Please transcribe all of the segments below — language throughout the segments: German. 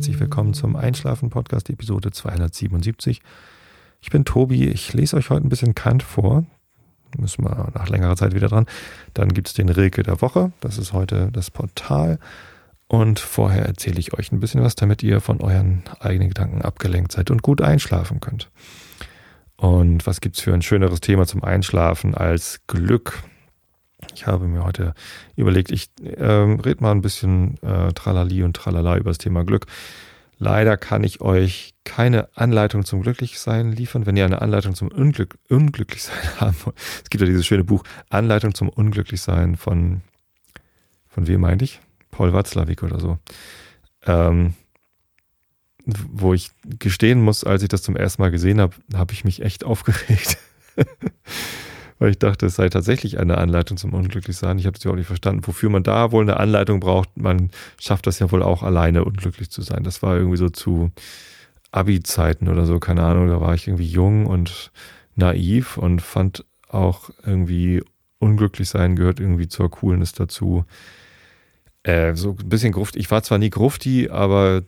herzlich willkommen zum Einschlafen-Podcast, Episode 277. Ich bin Tobi, ich lese euch heute ein bisschen Kant vor. Müssen wir nach längerer Zeit wieder dran. Dann gibt es den Rilke der Woche, das ist heute das Portal. Und vorher erzähle ich euch ein bisschen was, damit ihr von euren eigenen Gedanken abgelenkt seid und gut einschlafen könnt. Und was gibt es für ein schöneres Thema zum Einschlafen als Glück? Ich habe mir heute überlegt, ich äh, rede mal ein bisschen äh, Tralali und Tralala über das Thema Glück. Leider kann ich euch keine Anleitung zum Glücklichsein liefern. Wenn ihr eine Anleitung zum Unglück, Unglücklichsein haben wollt, es gibt ja dieses schöne Buch Anleitung zum Unglücklichsein von, von wem meinte ich? Paul Watzlawick oder so. Ähm, wo ich gestehen muss, als ich das zum ersten Mal gesehen habe, habe ich mich echt aufgeregt. weil ich dachte, es sei tatsächlich eine Anleitung zum Unglücklichsein. Ich habe es ja auch nicht verstanden, wofür man da wohl eine Anleitung braucht. Man schafft das ja wohl auch alleine, unglücklich zu sein. Das war irgendwie so zu Abi-Zeiten oder so, keine Ahnung. Da war ich irgendwie jung und naiv und fand auch irgendwie unglücklich sein gehört irgendwie zur Coolness dazu. Äh, so ein bisschen gruft. Ich war zwar nie grufti, aber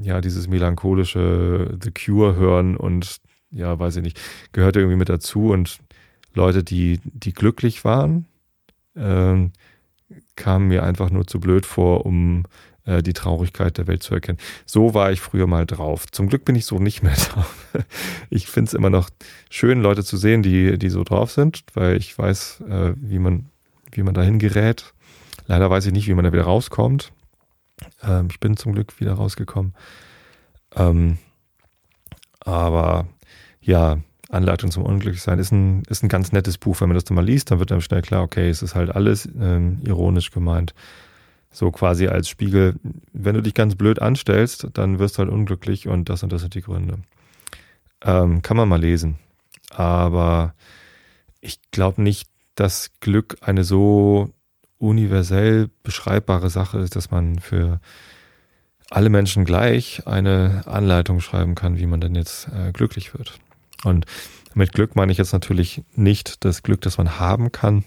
ja, dieses melancholische The Cure hören und ja, weiß ich nicht, gehört irgendwie mit dazu und Leute, die, die glücklich waren, äh, kamen mir einfach nur zu blöd vor, um äh, die Traurigkeit der Welt zu erkennen. So war ich früher mal drauf. Zum Glück bin ich so nicht mehr drauf. Ich finde es immer noch schön, Leute zu sehen, die, die so drauf sind, weil ich weiß, äh, wie man, wie man dahin gerät. Leider weiß ich nicht, wie man da wieder rauskommt. Ähm, ich bin zum Glück wieder rausgekommen. Ähm, aber ja, Anleitung zum Unglücklichsein ist ein, ist ein ganz nettes Buch. Wenn man das dann mal liest, dann wird einem schnell klar, okay, es ist halt alles ähm, ironisch gemeint. So quasi als Spiegel, wenn du dich ganz blöd anstellst, dann wirst du halt unglücklich und das und das sind die Gründe. Ähm, kann man mal lesen. Aber ich glaube nicht, dass Glück eine so universell beschreibbare Sache ist, dass man für alle Menschen gleich eine Anleitung schreiben kann, wie man denn jetzt äh, glücklich wird. Und mit Glück meine ich jetzt natürlich nicht das Glück, das man haben kann,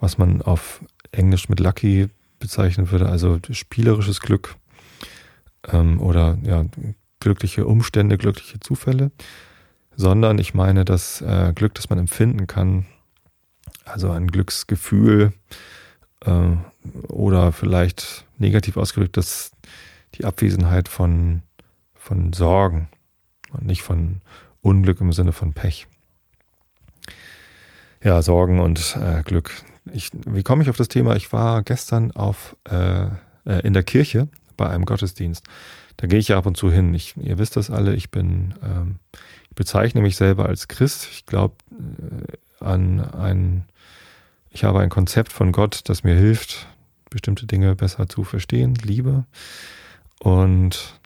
was man auf Englisch mit Lucky bezeichnen würde, also spielerisches Glück ähm, oder ja, glückliche Umstände, glückliche Zufälle, sondern ich meine das äh, Glück, das man empfinden kann, also ein Glücksgefühl äh, oder vielleicht negativ ausgedrückt, dass die Abwesenheit von, von Sorgen und nicht von Unglück im Sinne von Pech. Ja, Sorgen und äh, Glück. Ich, wie komme ich auf das Thema? Ich war gestern auf, äh, äh, in der Kirche bei einem Gottesdienst. Da gehe ich ja ab und zu hin. Ich, ihr wisst das alle, ich bin, ähm, ich bezeichne mich selber als Christ. Ich glaube äh, an ein, ich habe ein Konzept von Gott, das mir hilft, bestimmte Dinge besser zu verstehen, Liebe. Und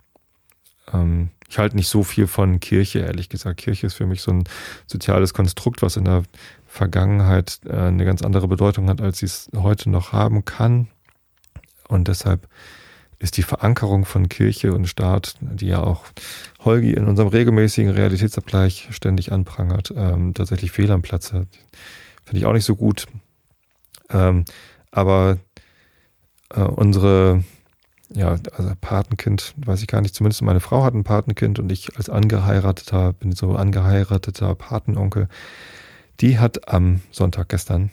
ähm, ich halte nicht so viel von Kirche, ehrlich gesagt. Kirche ist für mich so ein soziales Konstrukt, was in der Vergangenheit äh, eine ganz andere Bedeutung hat, als sie es heute noch haben kann. Und deshalb ist die Verankerung von Kirche und Staat, die ja auch Holgi in unserem regelmäßigen Realitätsabgleich ständig anprangert, ähm, tatsächlich fehl am Platze. Finde ich auch nicht so gut. Ähm, aber äh, unsere ja, also Patenkind, weiß ich gar nicht, zumindest meine Frau hat ein Patenkind und ich als angeheirateter, bin so angeheirateter Patenonkel, die hat am Sonntag gestern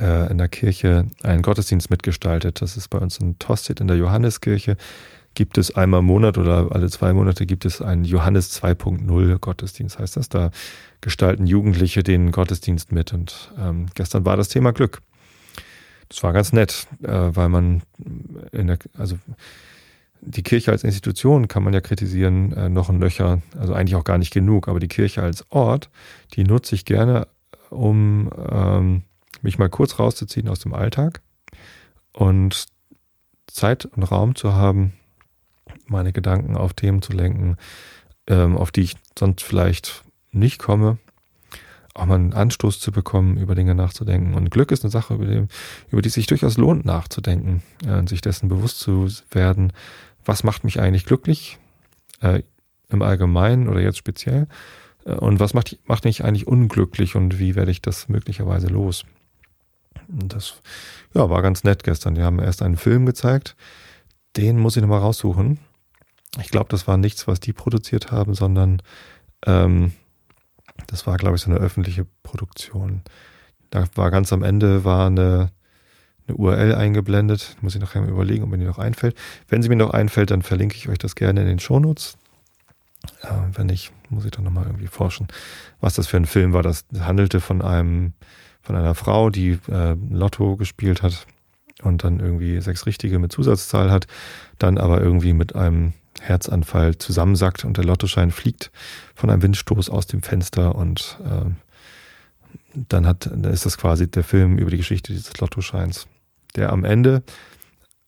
äh, in der Kirche einen Gottesdienst mitgestaltet. Das ist bei uns in Tosted in der Johanneskirche. Gibt es einmal im Monat oder alle zwei Monate gibt es einen Johannes 2.0 Gottesdienst, heißt das. Da gestalten Jugendliche den Gottesdienst mit. Und ähm, gestern war das Thema Glück. Das war ganz nett, äh, weil man in der, also die Kirche als Institution kann man ja kritisieren, äh, noch ein Löcher, also eigentlich auch gar nicht genug, aber die Kirche als Ort, die nutze ich gerne, um ähm, mich mal kurz rauszuziehen aus dem Alltag und Zeit und Raum zu haben, meine Gedanken auf Themen zu lenken, ähm, auf die ich sonst vielleicht nicht komme auch mal einen Anstoß zu bekommen, über Dinge nachzudenken. Und Glück ist eine Sache, über die, über die sich durchaus lohnt nachzudenken äh, und sich dessen bewusst zu werden, was macht mich eigentlich glücklich äh, im Allgemeinen oder jetzt speziell äh, und was macht, macht mich eigentlich unglücklich und wie werde ich das möglicherweise los. Und das ja, war ganz nett gestern. Die haben erst einen Film gezeigt, den muss ich nochmal raussuchen. Ich glaube, das war nichts, was die produziert haben, sondern ähm, das war, glaube ich, so eine öffentliche Produktion. Da war ganz am Ende war eine, eine URL eingeblendet. Muss ich nachher mal überlegen, ob mir die noch einfällt. Wenn sie mir noch einfällt, dann verlinke ich euch das gerne in den Shownotes. Äh, wenn nicht, muss ich dann nochmal irgendwie forschen, was das für ein Film war. Das handelte von einem, von einer Frau, die äh, Lotto gespielt hat und dann irgendwie sechs Richtige mit Zusatzzahl hat, dann aber irgendwie mit einem Herzanfall zusammensackt und der Lottoschein fliegt von einem Windstoß aus dem Fenster und äh, dann hat, dann ist das quasi der Film über die Geschichte dieses Lottoscheins, der am Ende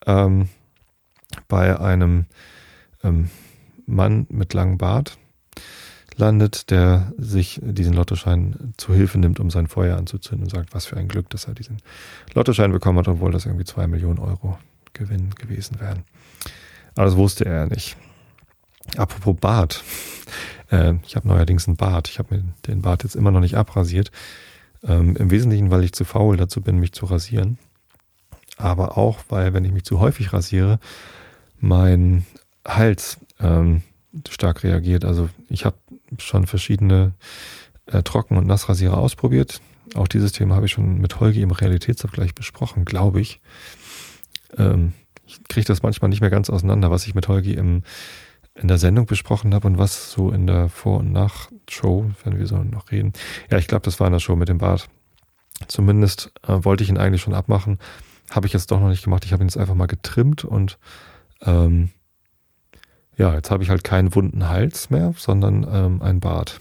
ähm, bei einem ähm, Mann mit langem Bart landet, der sich diesen Lottoschein zu Hilfe nimmt, um sein Feuer anzuzünden und sagt, was für ein Glück, dass er diesen Lottoschein bekommen hat, obwohl das irgendwie zwei Millionen Euro Gewinn gewesen wären. Aber das wusste er nicht. Apropos Bart. Äh, ich habe neuerdings einen Bart. Ich habe mir den Bart jetzt immer noch nicht abrasiert. Ähm, Im Wesentlichen, weil ich zu faul dazu bin, mich zu rasieren. Aber auch, weil, wenn ich mich zu häufig rasiere, mein Hals ähm, stark reagiert. Also ich habe schon verschiedene äh, Trocken- und Nassrasierer ausprobiert. Auch dieses Thema habe ich schon mit Holgi im Realitätsabgleich besprochen, glaube ich. Ähm, ich kriege das manchmal nicht mehr ganz auseinander, was ich mit Holgi im, in der Sendung besprochen habe und was so in der Vor- und Nach-Show, wenn wir so noch reden. Ja, ich glaube, das war in der Show mit dem Bart. Zumindest äh, wollte ich ihn eigentlich schon abmachen. Habe ich jetzt doch noch nicht gemacht. Ich habe ihn jetzt einfach mal getrimmt und ähm, ja, jetzt habe ich halt keinen wunden Hals mehr, sondern ähm, ein Bart.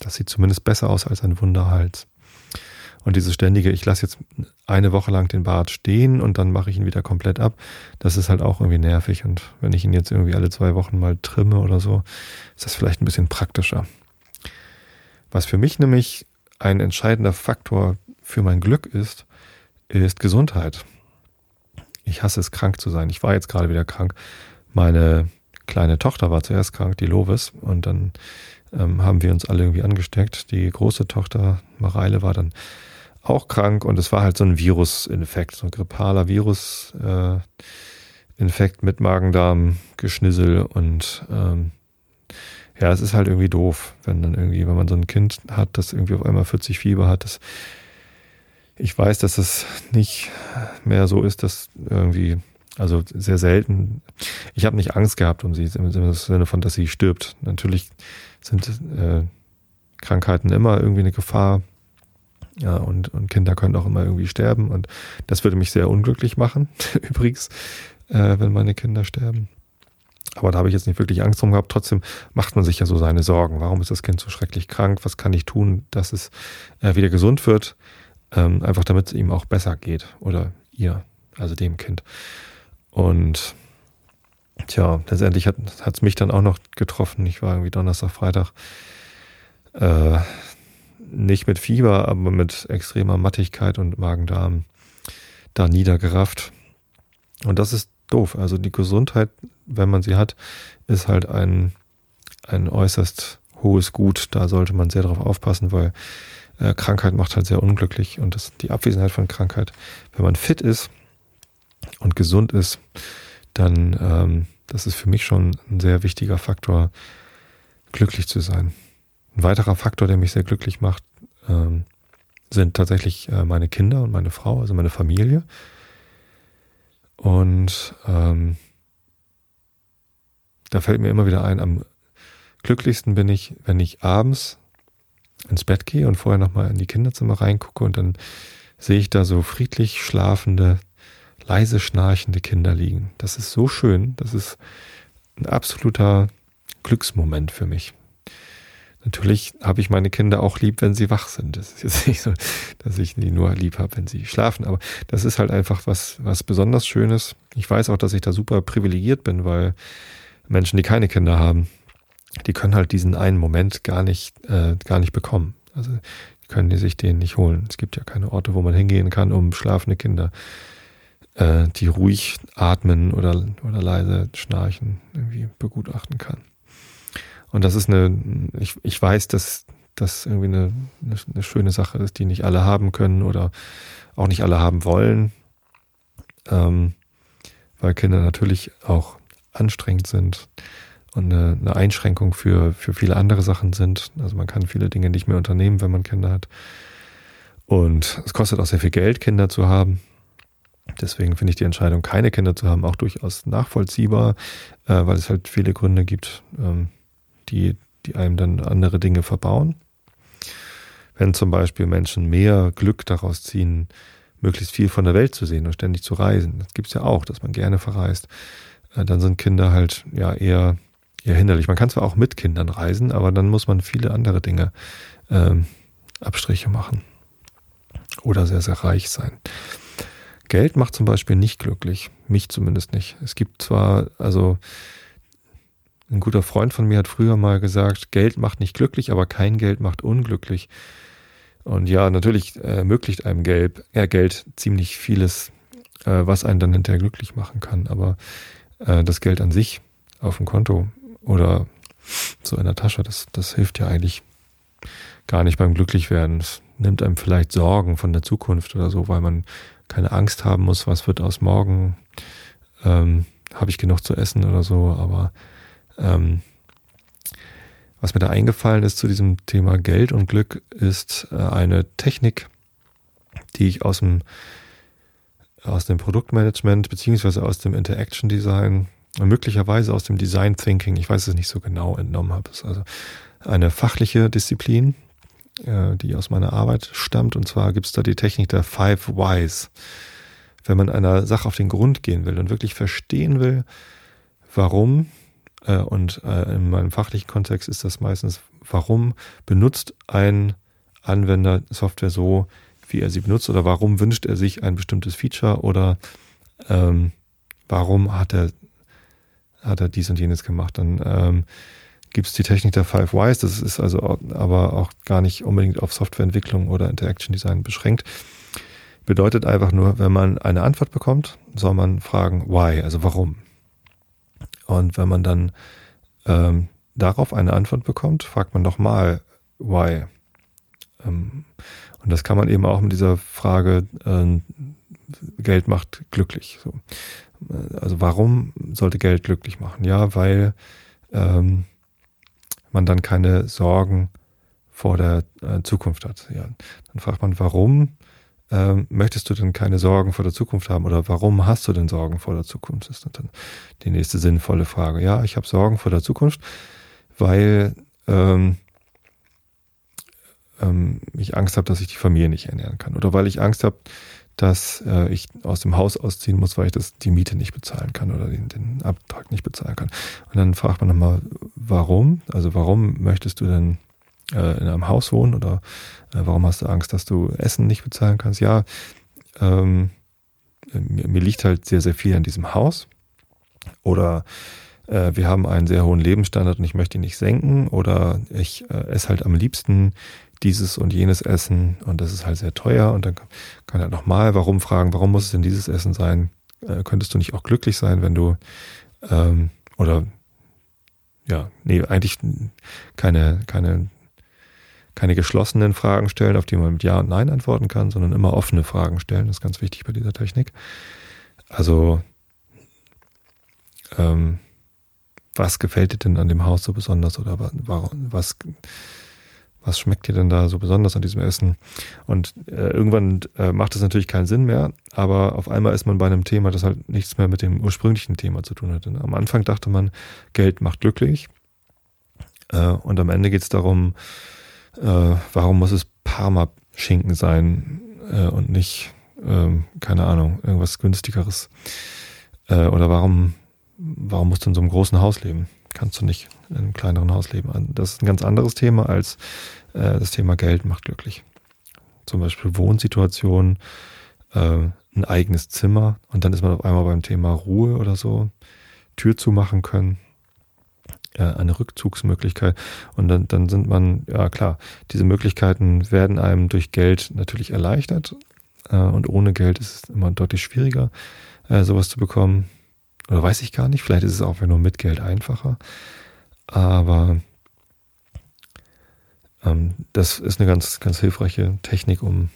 Das sieht zumindest besser aus als ein wunder Hals. Und diese ständige, ich lasse jetzt eine Woche lang den Bart stehen und dann mache ich ihn wieder komplett ab, das ist halt auch irgendwie nervig. Und wenn ich ihn jetzt irgendwie alle zwei Wochen mal trimme oder so, ist das vielleicht ein bisschen praktischer. Was für mich nämlich ein entscheidender Faktor für mein Glück ist, ist Gesundheit. Ich hasse es, krank zu sein. Ich war jetzt gerade wieder krank. Meine kleine Tochter war zuerst krank, die Lovis, und dann ähm, haben wir uns alle irgendwie angesteckt. Die große Tochter, Mareile, war dann auch krank und es war halt so ein Virusinfekt, so ein grippaler Virusinfekt mit Magen-Darm, Geschnissel und ähm, ja, es ist halt irgendwie doof, wenn dann irgendwie, wenn man so ein Kind hat, das irgendwie auf einmal 40 Fieber hat, das ich weiß, dass es nicht mehr so ist, dass irgendwie, also sehr selten. Ich habe nicht Angst gehabt um sie, im Sinne von, dass sie stirbt. Natürlich sind äh, Krankheiten immer irgendwie eine Gefahr ja, und, und Kinder können auch immer irgendwie sterben. Und das würde mich sehr unglücklich machen, übrigens, äh, wenn meine Kinder sterben. Aber da habe ich jetzt nicht wirklich Angst drum gehabt. Trotzdem macht man sich ja so seine Sorgen. Warum ist das Kind so schrecklich krank? Was kann ich tun, dass es äh, wieder gesund wird? Ähm, einfach damit es ihm auch besser geht. Oder ihr, also dem Kind. Und tja, letztendlich hat es mich dann auch noch getroffen. Ich war irgendwie Donnerstag, Freitag. Äh, nicht mit Fieber, aber mit extremer Mattigkeit und Magen-Darm da niedergerafft. Und das ist doof. Also die Gesundheit, wenn man sie hat, ist halt ein, ein äußerst hohes Gut. Da sollte man sehr darauf aufpassen, weil äh, Krankheit macht halt sehr unglücklich und das, die Abwesenheit von Krankheit, wenn man fit ist und gesund ist, dann ähm, das ist für mich schon ein sehr wichtiger Faktor, glücklich zu sein. Ein weiterer Faktor, der mich sehr glücklich macht, ähm, sind tatsächlich äh, meine Kinder und meine Frau, also meine Familie. Und ähm, da fällt mir immer wieder ein, am glücklichsten bin ich, wenn ich abends ins Bett gehe und vorher nochmal in die Kinderzimmer reingucke und dann sehe ich da so friedlich schlafende, leise schnarchende Kinder liegen. Das ist so schön. Das ist ein absoluter Glücksmoment für mich. Natürlich habe ich meine Kinder auch lieb, wenn sie wach sind. Das ist jetzt nicht so, dass ich die nur lieb habe, wenn sie schlafen. Aber das ist halt einfach was, was besonders Schönes. Ich weiß auch, dass ich da super privilegiert bin, weil Menschen, die keine Kinder haben, die können halt diesen einen Moment gar nicht, äh, gar nicht bekommen. Also können die sich den nicht holen. Es gibt ja keine Orte, wo man hingehen kann, um schlafende Kinder, äh, die ruhig atmen oder, oder leise schnarchen, irgendwie begutachten kann. Und das ist eine, ich, ich weiß, dass das irgendwie eine, eine, schöne Sache ist, die nicht alle haben können oder auch nicht alle haben wollen. Ähm, weil Kinder natürlich auch anstrengend sind und eine, eine, Einschränkung für, für viele andere Sachen sind. Also man kann viele Dinge nicht mehr unternehmen, wenn man Kinder hat. Und es kostet auch sehr viel Geld, Kinder zu haben. Deswegen finde ich die Entscheidung, keine Kinder zu haben, auch durchaus nachvollziehbar, äh, weil es halt viele Gründe gibt, ähm, die, die einem dann andere Dinge verbauen. Wenn zum Beispiel Menschen mehr Glück daraus ziehen, möglichst viel von der Welt zu sehen und ständig zu reisen, das gibt es ja auch, dass man gerne verreist, äh, dann sind Kinder halt ja eher, eher hinderlich. Man kann zwar auch mit Kindern reisen, aber dann muss man viele andere Dinge ähm, Abstriche machen oder sehr, sehr reich sein. Geld macht zum Beispiel nicht glücklich. Mich zumindest nicht. Es gibt zwar, also ein guter Freund von mir hat früher mal gesagt, Geld macht nicht glücklich, aber kein Geld macht unglücklich. Und ja, natürlich ermöglicht einem Geld, äh, Geld ziemlich vieles, äh, was einen dann hinterher glücklich machen kann. Aber äh, das Geld an sich auf dem Konto oder so in der Tasche, das, das hilft ja eigentlich gar nicht beim Glücklichwerden. Es nimmt einem vielleicht Sorgen von der Zukunft oder so, weil man keine Angst haben muss, was wird aus morgen, ähm, habe ich genug zu essen oder so, aber ähm, was mir da eingefallen ist zu diesem Thema Geld und Glück, ist äh, eine Technik, die ich aus dem, aus dem Produktmanagement beziehungsweise aus dem Interaction Design und möglicherweise aus dem Design Thinking, ich weiß es nicht so genau, entnommen habe. Es ist also eine fachliche Disziplin, äh, die aus meiner Arbeit stammt. Und zwar gibt es da die Technik der Five Whys. Wenn man einer Sache auf den Grund gehen will und wirklich verstehen will, warum, äh, und äh, in meinem fachlichen Kontext ist das meistens, warum benutzt ein Anwender Software so, wie er sie benutzt, oder warum wünscht er sich ein bestimmtes Feature oder ähm, warum hat er, hat er dies und jenes gemacht. Dann ähm, gibt es die Technik der Five Whys. Das ist also aber auch gar nicht unbedingt auf Softwareentwicklung oder Interaction Design beschränkt. Bedeutet einfach nur, wenn man eine Antwort bekommt, soll man fragen, why, also warum. Und wenn man dann ähm, darauf eine Antwort bekommt, fragt man nochmal, why. Ähm, und das kann man eben auch mit dieser Frage, äh, Geld macht glücklich. So. Also warum sollte Geld glücklich machen? Ja, weil ähm, man dann keine Sorgen vor der äh, Zukunft hat. Ja. Dann fragt man, warum ähm, möchtest du denn keine Sorgen vor der Zukunft haben oder warum hast du denn Sorgen vor der Zukunft? Das ist dann die nächste sinnvolle Frage. Ja, ich habe Sorgen vor der Zukunft, weil ähm, ähm, ich Angst habe, dass ich die Familie nicht ernähren kann oder weil ich Angst habe, dass äh, ich aus dem Haus ausziehen muss, weil ich das die Miete nicht bezahlen kann oder den, den Abtrag nicht bezahlen kann. Und dann fragt man nochmal, warum? Also warum möchtest du denn äh, in einem Haus wohnen oder äh, warum hast du Angst, dass du Essen nicht bezahlen kannst? Ja, ähm, mir, mir liegt halt sehr, sehr viel an diesem Haus. Oder äh, wir haben einen sehr hohen Lebensstandard und ich möchte ihn nicht senken. Oder ich äh, esse halt am liebsten dieses und jenes Essen und das ist halt sehr teuer und dann kann er nochmal warum fragen, warum muss es denn dieses Essen sein? Äh, könntest du nicht auch glücklich sein, wenn du ähm, oder ja, nee, eigentlich keine, keine, keine geschlossenen Fragen stellen, auf die man mit Ja und Nein antworten kann, sondern immer offene Fragen stellen. Das ist ganz wichtig bei dieser Technik. Also, ähm, was gefällt dir denn an dem Haus so besonders oder was, was schmeckt dir denn da so besonders an diesem Essen? Und äh, irgendwann äh, macht es natürlich keinen Sinn mehr, aber auf einmal ist man bei einem Thema, das halt nichts mehr mit dem ursprünglichen Thema zu tun hat. Und am Anfang dachte man, Geld macht glücklich. Äh, und am Ende geht es darum, äh, warum muss es Parma-Schinken sein äh, und nicht, ähm, keine Ahnung, irgendwas günstigeres? Äh, oder warum, warum musst du in so einem großen Haus leben? kannst du nicht in einem kleineren Haus leben. Das ist ein ganz anderes Thema als äh, das Thema Geld macht glücklich. Zum Beispiel Wohnsituation, äh, ein eigenes Zimmer und dann ist man auf einmal beim Thema Ruhe oder so, Tür zumachen können, eine Rückzugsmöglichkeit und dann, dann sind man, ja klar, diese Möglichkeiten werden einem durch Geld natürlich erleichtert äh, und ohne Geld ist es immer deutlich schwieriger, äh, sowas zu bekommen. Oder weiß ich gar nicht. Vielleicht ist es auch nur mit Geld einfacher. Aber ähm, das ist eine ganz, ganz hilfreiche Technik, um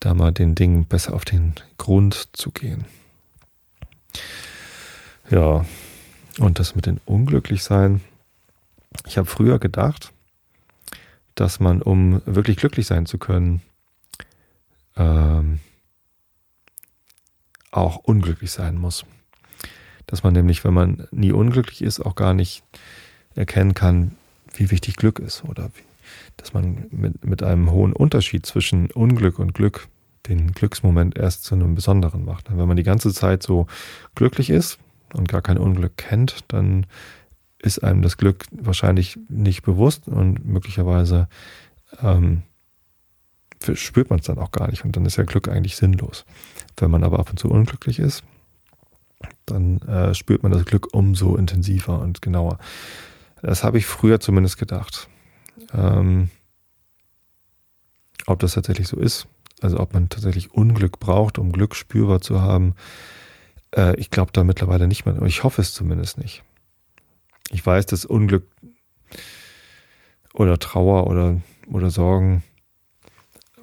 da mal den Dingen besser auf den Grund zu gehen. Ja, und das mit dem Unglücklichsein. Ich habe früher gedacht, dass man, um wirklich glücklich sein zu können, ähm, auch unglücklich sein muss. Dass man nämlich, wenn man nie unglücklich ist, auch gar nicht erkennen kann, wie wichtig Glück ist oder wie, dass man mit, mit einem hohen Unterschied zwischen Unglück und Glück den Glücksmoment erst zu einem besonderen macht. Wenn man die ganze Zeit so glücklich ist und gar kein Unglück kennt, dann ist einem das Glück wahrscheinlich nicht bewusst und möglicherweise ähm, spürt man es dann auch gar nicht und dann ist ja Glück eigentlich sinnlos. Wenn man aber ab und zu unglücklich ist, dann äh, spürt man das Glück umso intensiver und genauer. Das habe ich früher zumindest gedacht. Ähm, ob das tatsächlich so ist, also ob man tatsächlich Unglück braucht, um Glück spürbar zu haben, äh, ich glaube da mittlerweile nicht mehr. Ich hoffe es zumindest nicht. Ich weiß, dass Unglück oder Trauer oder, oder Sorgen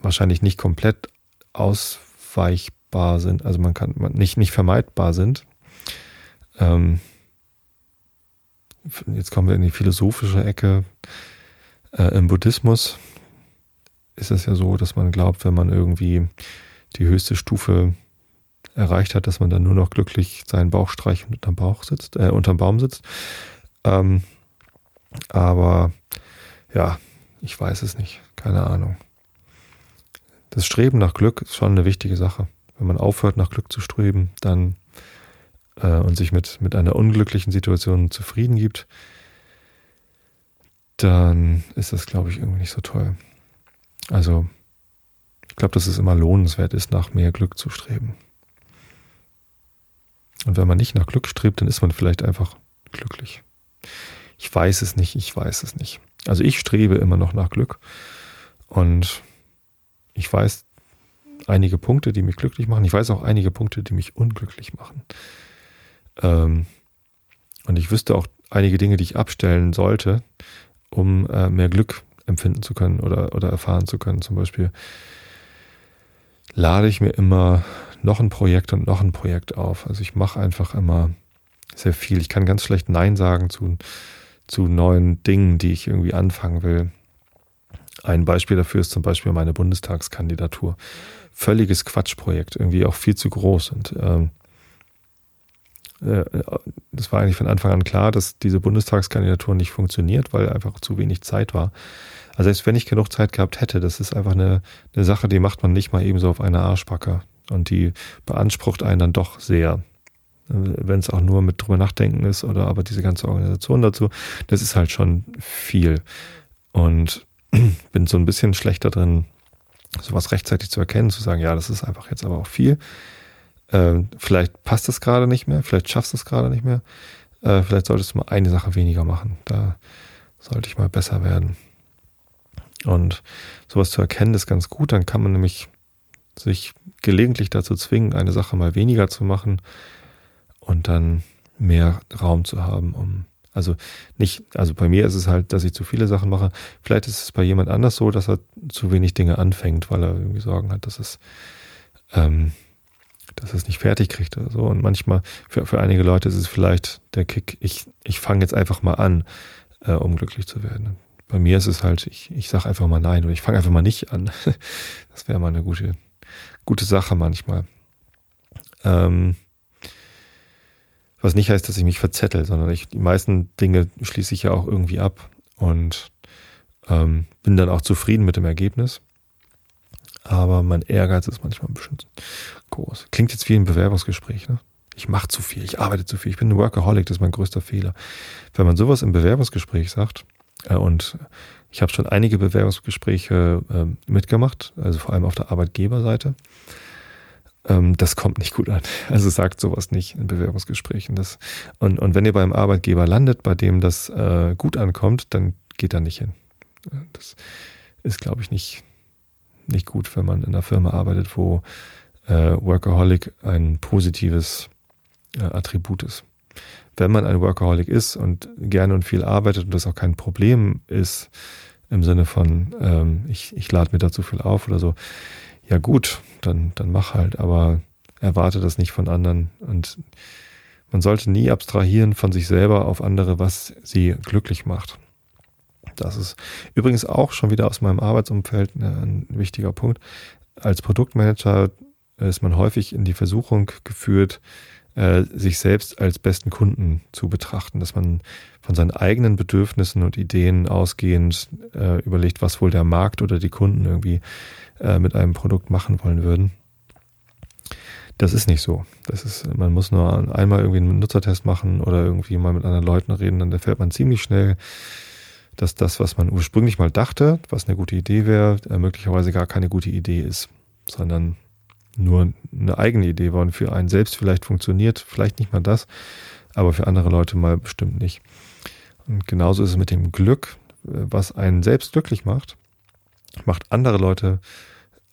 wahrscheinlich nicht komplett ausweichbar sind, also man kann nicht, nicht vermeidbar sind. Ähm, jetzt kommen wir in die philosophische Ecke. Äh, Im Buddhismus ist es ja so, dass man glaubt, wenn man irgendwie die höchste Stufe erreicht hat, dass man dann nur noch glücklich seinen Bauch streicht und unterm Bauch sitzt, äh, unterm Baum sitzt. Ähm, aber ja, ich weiß es nicht. Keine Ahnung. Das Streben nach Glück ist schon eine wichtige Sache. Wenn man aufhört, nach Glück zu streben, dann äh, und sich mit, mit einer unglücklichen Situation zufrieden gibt, dann ist das, glaube ich, irgendwie nicht so toll. Also, ich glaube, dass es immer lohnenswert ist, nach mehr Glück zu streben. Und wenn man nicht nach Glück strebt, dann ist man vielleicht einfach glücklich. Ich weiß es nicht, ich weiß es nicht. Also ich strebe immer noch nach Glück und ich weiß einige Punkte, die mich glücklich machen. Ich weiß auch einige Punkte, die mich unglücklich machen. Ähm, und ich wüsste auch einige Dinge, die ich abstellen sollte, um äh, mehr Glück empfinden zu können oder, oder erfahren zu können. Zum Beispiel lade ich mir immer noch ein Projekt und noch ein Projekt auf. Also ich mache einfach immer sehr viel. Ich kann ganz schlecht Nein sagen zu, zu neuen Dingen, die ich irgendwie anfangen will. Ein Beispiel dafür ist zum Beispiel meine Bundestagskandidatur. Völliges Quatschprojekt, irgendwie auch viel zu groß. Und ähm, äh, das war eigentlich von Anfang an klar, dass diese Bundestagskandidatur nicht funktioniert, weil einfach zu wenig Zeit war. Also selbst wenn ich genug Zeit gehabt hätte, das ist einfach eine, eine Sache, die macht man nicht mal ebenso auf einer Arschbacke. Und die beansprucht einen dann doch sehr. Wenn es auch nur mit drüber nachdenken ist oder aber diese ganze Organisation dazu, das ist halt schon viel. Und bin so ein bisschen schlechter drin, sowas rechtzeitig zu erkennen, zu sagen, ja, das ist einfach jetzt aber auch viel. Äh, vielleicht passt es gerade nicht mehr, vielleicht schaffst du es gerade nicht mehr. Äh, vielleicht solltest du mal eine Sache weniger machen. Da sollte ich mal besser werden. Und sowas zu erkennen ist ganz gut. Dann kann man nämlich sich gelegentlich dazu zwingen, eine Sache mal weniger zu machen und dann mehr Raum zu haben, um also nicht, also bei mir ist es halt, dass ich zu viele Sachen mache. Vielleicht ist es bei jemand anders so, dass er zu wenig Dinge anfängt, weil er irgendwie Sorgen hat, dass es, ähm, dass es nicht fertig kriegt oder so. Und manchmal, für, für einige Leute ist es vielleicht der Kick, ich, ich fange jetzt einfach mal an, äh, um glücklich zu werden. Bei mir ist es halt, ich, ich sage einfach mal nein oder ich fange einfach mal nicht an. das wäre mal eine gute, gute Sache manchmal. Ähm, was nicht heißt, dass ich mich verzettel, sondern ich, die meisten Dinge schließe ich ja auch irgendwie ab und ähm, bin dann auch zufrieden mit dem Ergebnis. Aber mein Ehrgeiz ist manchmal ein bisschen groß. Klingt jetzt wie ein Bewerbungsgespräch, ne? Ich mache zu viel, ich arbeite zu viel, ich bin ein Workaholic, das ist mein größter Fehler. Wenn man sowas im Bewerbungsgespräch sagt, äh, und ich habe schon einige Bewerbungsgespräche äh, mitgemacht, also vor allem auf der Arbeitgeberseite, ähm, das kommt nicht gut an. Also sagt sowas nicht in Bewerbungsgesprächen. Das, und, und wenn ihr beim Arbeitgeber landet, bei dem das äh, gut ankommt, dann geht er nicht hin. Das ist, glaube ich, nicht, nicht gut, wenn man in einer Firma arbeitet, wo äh, Workaholic ein positives äh, Attribut ist. Wenn man ein Workaholic ist und gerne und viel arbeitet und das auch kein Problem ist, im Sinne von, ähm, ich, ich lade mir da zu viel auf oder so, ja gut, dann, dann mach halt. Aber erwarte das nicht von anderen. Und man sollte nie abstrahieren von sich selber auf andere, was sie glücklich macht. Das ist übrigens auch schon wieder aus meinem Arbeitsumfeld ein wichtiger Punkt. Als Produktmanager ist man häufig in die Versuchung geführt, äh, sich selbst als besten Kunden zu betrachten, dass man von seinen eigenen Bedürfnissen und Ideen ausgehend äh, überlegt, was wohl der Markt oder die Kunden irgendwie äh, mit einem Produkt machen wollen würden. Das ist nicht so. Das ist, man muss nur einmal irgendwie einen Nutzertest machen oder irgendwie mal mit anderen Leuten reden, dann erfährt man ziemlich schnell, dass das, was man ursprünglich mal dachte, was eine gute Idee wäre, äh, möglicherweise gar keine gute Idee ist, sondern nur eine eigene Idee war und für einen selbst vielleicht funktioniert, vielleicht nicht mal das, aber für andere Leute mal bestimmt nicht. Und genauso ist es mit dem Glück, was einen selbst glücklich macht, macht andere Leute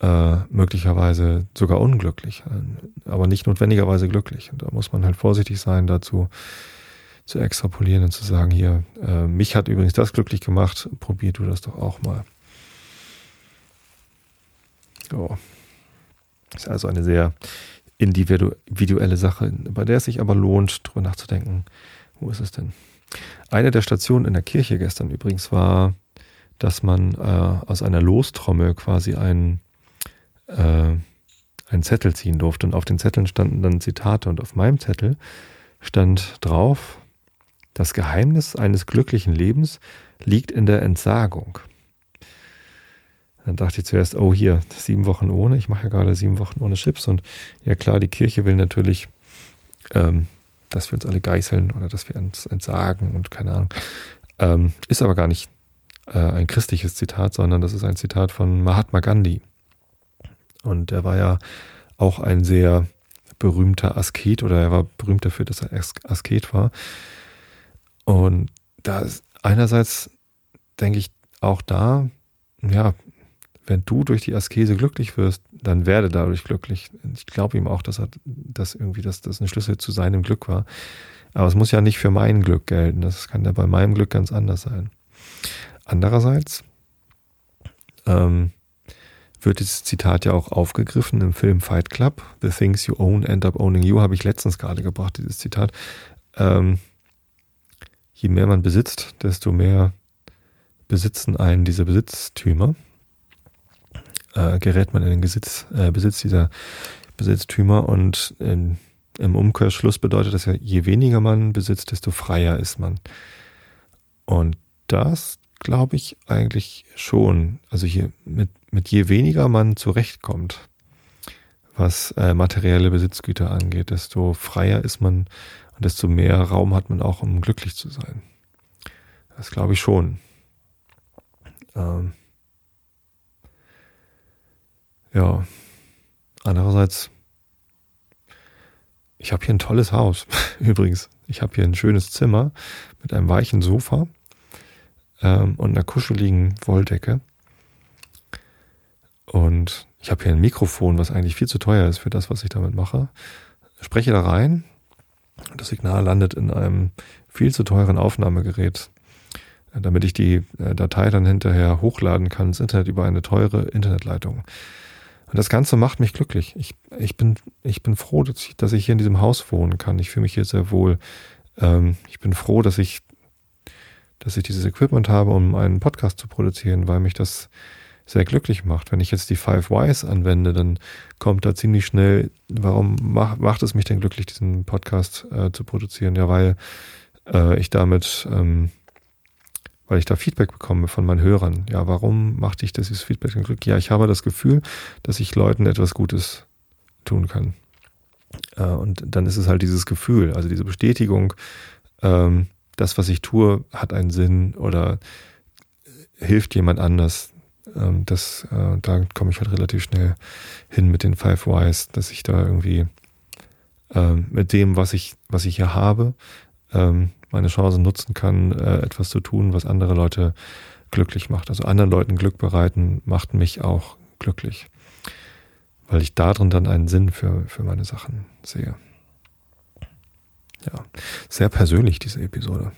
äh, möglicherweise sogar unglücklich, aber nicht notwendigerweise glücklich. Und da muss man halt vorsichtig sein, dazu zu extrapolieren und zu sagen, hier, äh, mich hat übrigens das glücklich gemacht, probier du das doch auch mal. Oh. Ist also eine sehr individuelle Sache, bei der es sich aber lohnt, drüber nachzudenken, wo ist es denn? Eine der Stationen in der Kirche gestern übrigens war, dass man äh, aus einer Lostrommel quasi einen, äh, einen Zettel ziehen durfte. Und auf den Zetteln standen dann Zitate. Und auf meinem Zettel stand drauf, das Geheimnis eines glücklichen Lebens liegt in der Entsagung. Dann dachte ich zuerst, oh hier, sieben Wochen ohne. Ich mache ja gerade sieben Wochen ohne Chips. Und ja klar, die Kirche will natürlich, ähm, dass wir uns alle geißeln oder dass wir uns entsagen und keine Ahnung. Ähm, ist aber gar nicht äh, ein christliches Zitat, sondern das ist ein Zitat von Mahatma Gandhi. Und er war ja auch ein sehr berühmter Asket oder er war berühmt dafür, dass er Asket war. Und da ist einerseits denke ich auch da, ja, wenn du durch die Askese glücklich wirst, dann werde dadurch glücklich. Ich glaube ihm auch, dass er das irgendwie, dass das ein Schlüssel zu seinem Glück war. Aber es muss ja nicht für mein Glück gelten. Das kann ja bei meinem Glück ganz anders sein. Andererseits ähm, wird dieses Zitat ja auch aufgegriffen im Film Fight Club. The things you own end up owning you, habe ich letztens gerade gebracht, dieses Zitat. Ähm, je mehr man besitzt, desto mehr besitzen einen diese Besitztümer äh, gerät man in den Besitz, äh, Besitz dieser Besitztümer und in, im Umkehrschluss bedeutet das ja, je weniger man besitzt, desto freier ist man. Und das glaube ich eigentlich schon. Also hier mit, mit je weniger man zurechtkommt, was äh, materielle Besitzgüter angeht, desto freier ist man und desto mehr Raum hat man auch, um glücklich zu sein. Das glaube ich schon. Ähm, ja. Andererseits, ich habe hier ein tolles Haus. Übrigens, ich habe hier ein schönes Zimmer mit einem weichen Sofa ähm, und einer kuscheligen Wolldecke. Und ich habe hier ein Mikrofon, was eigentlich viel zu teuer ist für das, was ich damit mache. Spreche da rein das Signal landet in einem viel zu teuren Aufnahmegerät, damit ich die äh, Datei dann hinterher hochladen kann ins Internet über eine teure Internetleitung. Und das Ganze macht mich glücklich. Ich, ich, bin, ich bin froh, dass ich, dass ich hier in diesem Haus wohnen kann. Ich fühle mich hier sehr wohl. Ähm, ich bin froh, dass ich, dass ich dieses Equipment habe, um einen Podcast zu produzieren, weil mich das sehr glücklich macht. Wenn ich jetzt die Five Whys anwende, dann kommt da ziemlich schnell, warum mach, macht es mich denn glücklich, diesen Podcast äh, zu produzieren? Ja, weil äh, ich damit ähm, weil ich da Feedback bekomme von meinen Hörern. Ja, warum macht dich dieses Feedback denn glücklich? Ja, ich habe das Gefühl, dass ich Leuten etwas Gutes tun kann. Äh, und dann ist es halt dieses Gefühl, also diese Bestätigung, ähm, das, was ich tue, hat einen Sinn oder hilft jemand anders. Ähm, das, äh, da komme ich halt relativ schnell hin mit den Five Whys, dass ich da irgendwie ähm, mit dem, was ich, was ich hier habe, meine Chance nutzen kann, äh, etwas zu tun, was andere Leute glücklich macht. Also anderen Leuten Glück bereiten macht mich auch glücklich, weil ich darin dann einen Sinn für, für meine Sachen sehe. Ja, sehr persönlich diese Episode.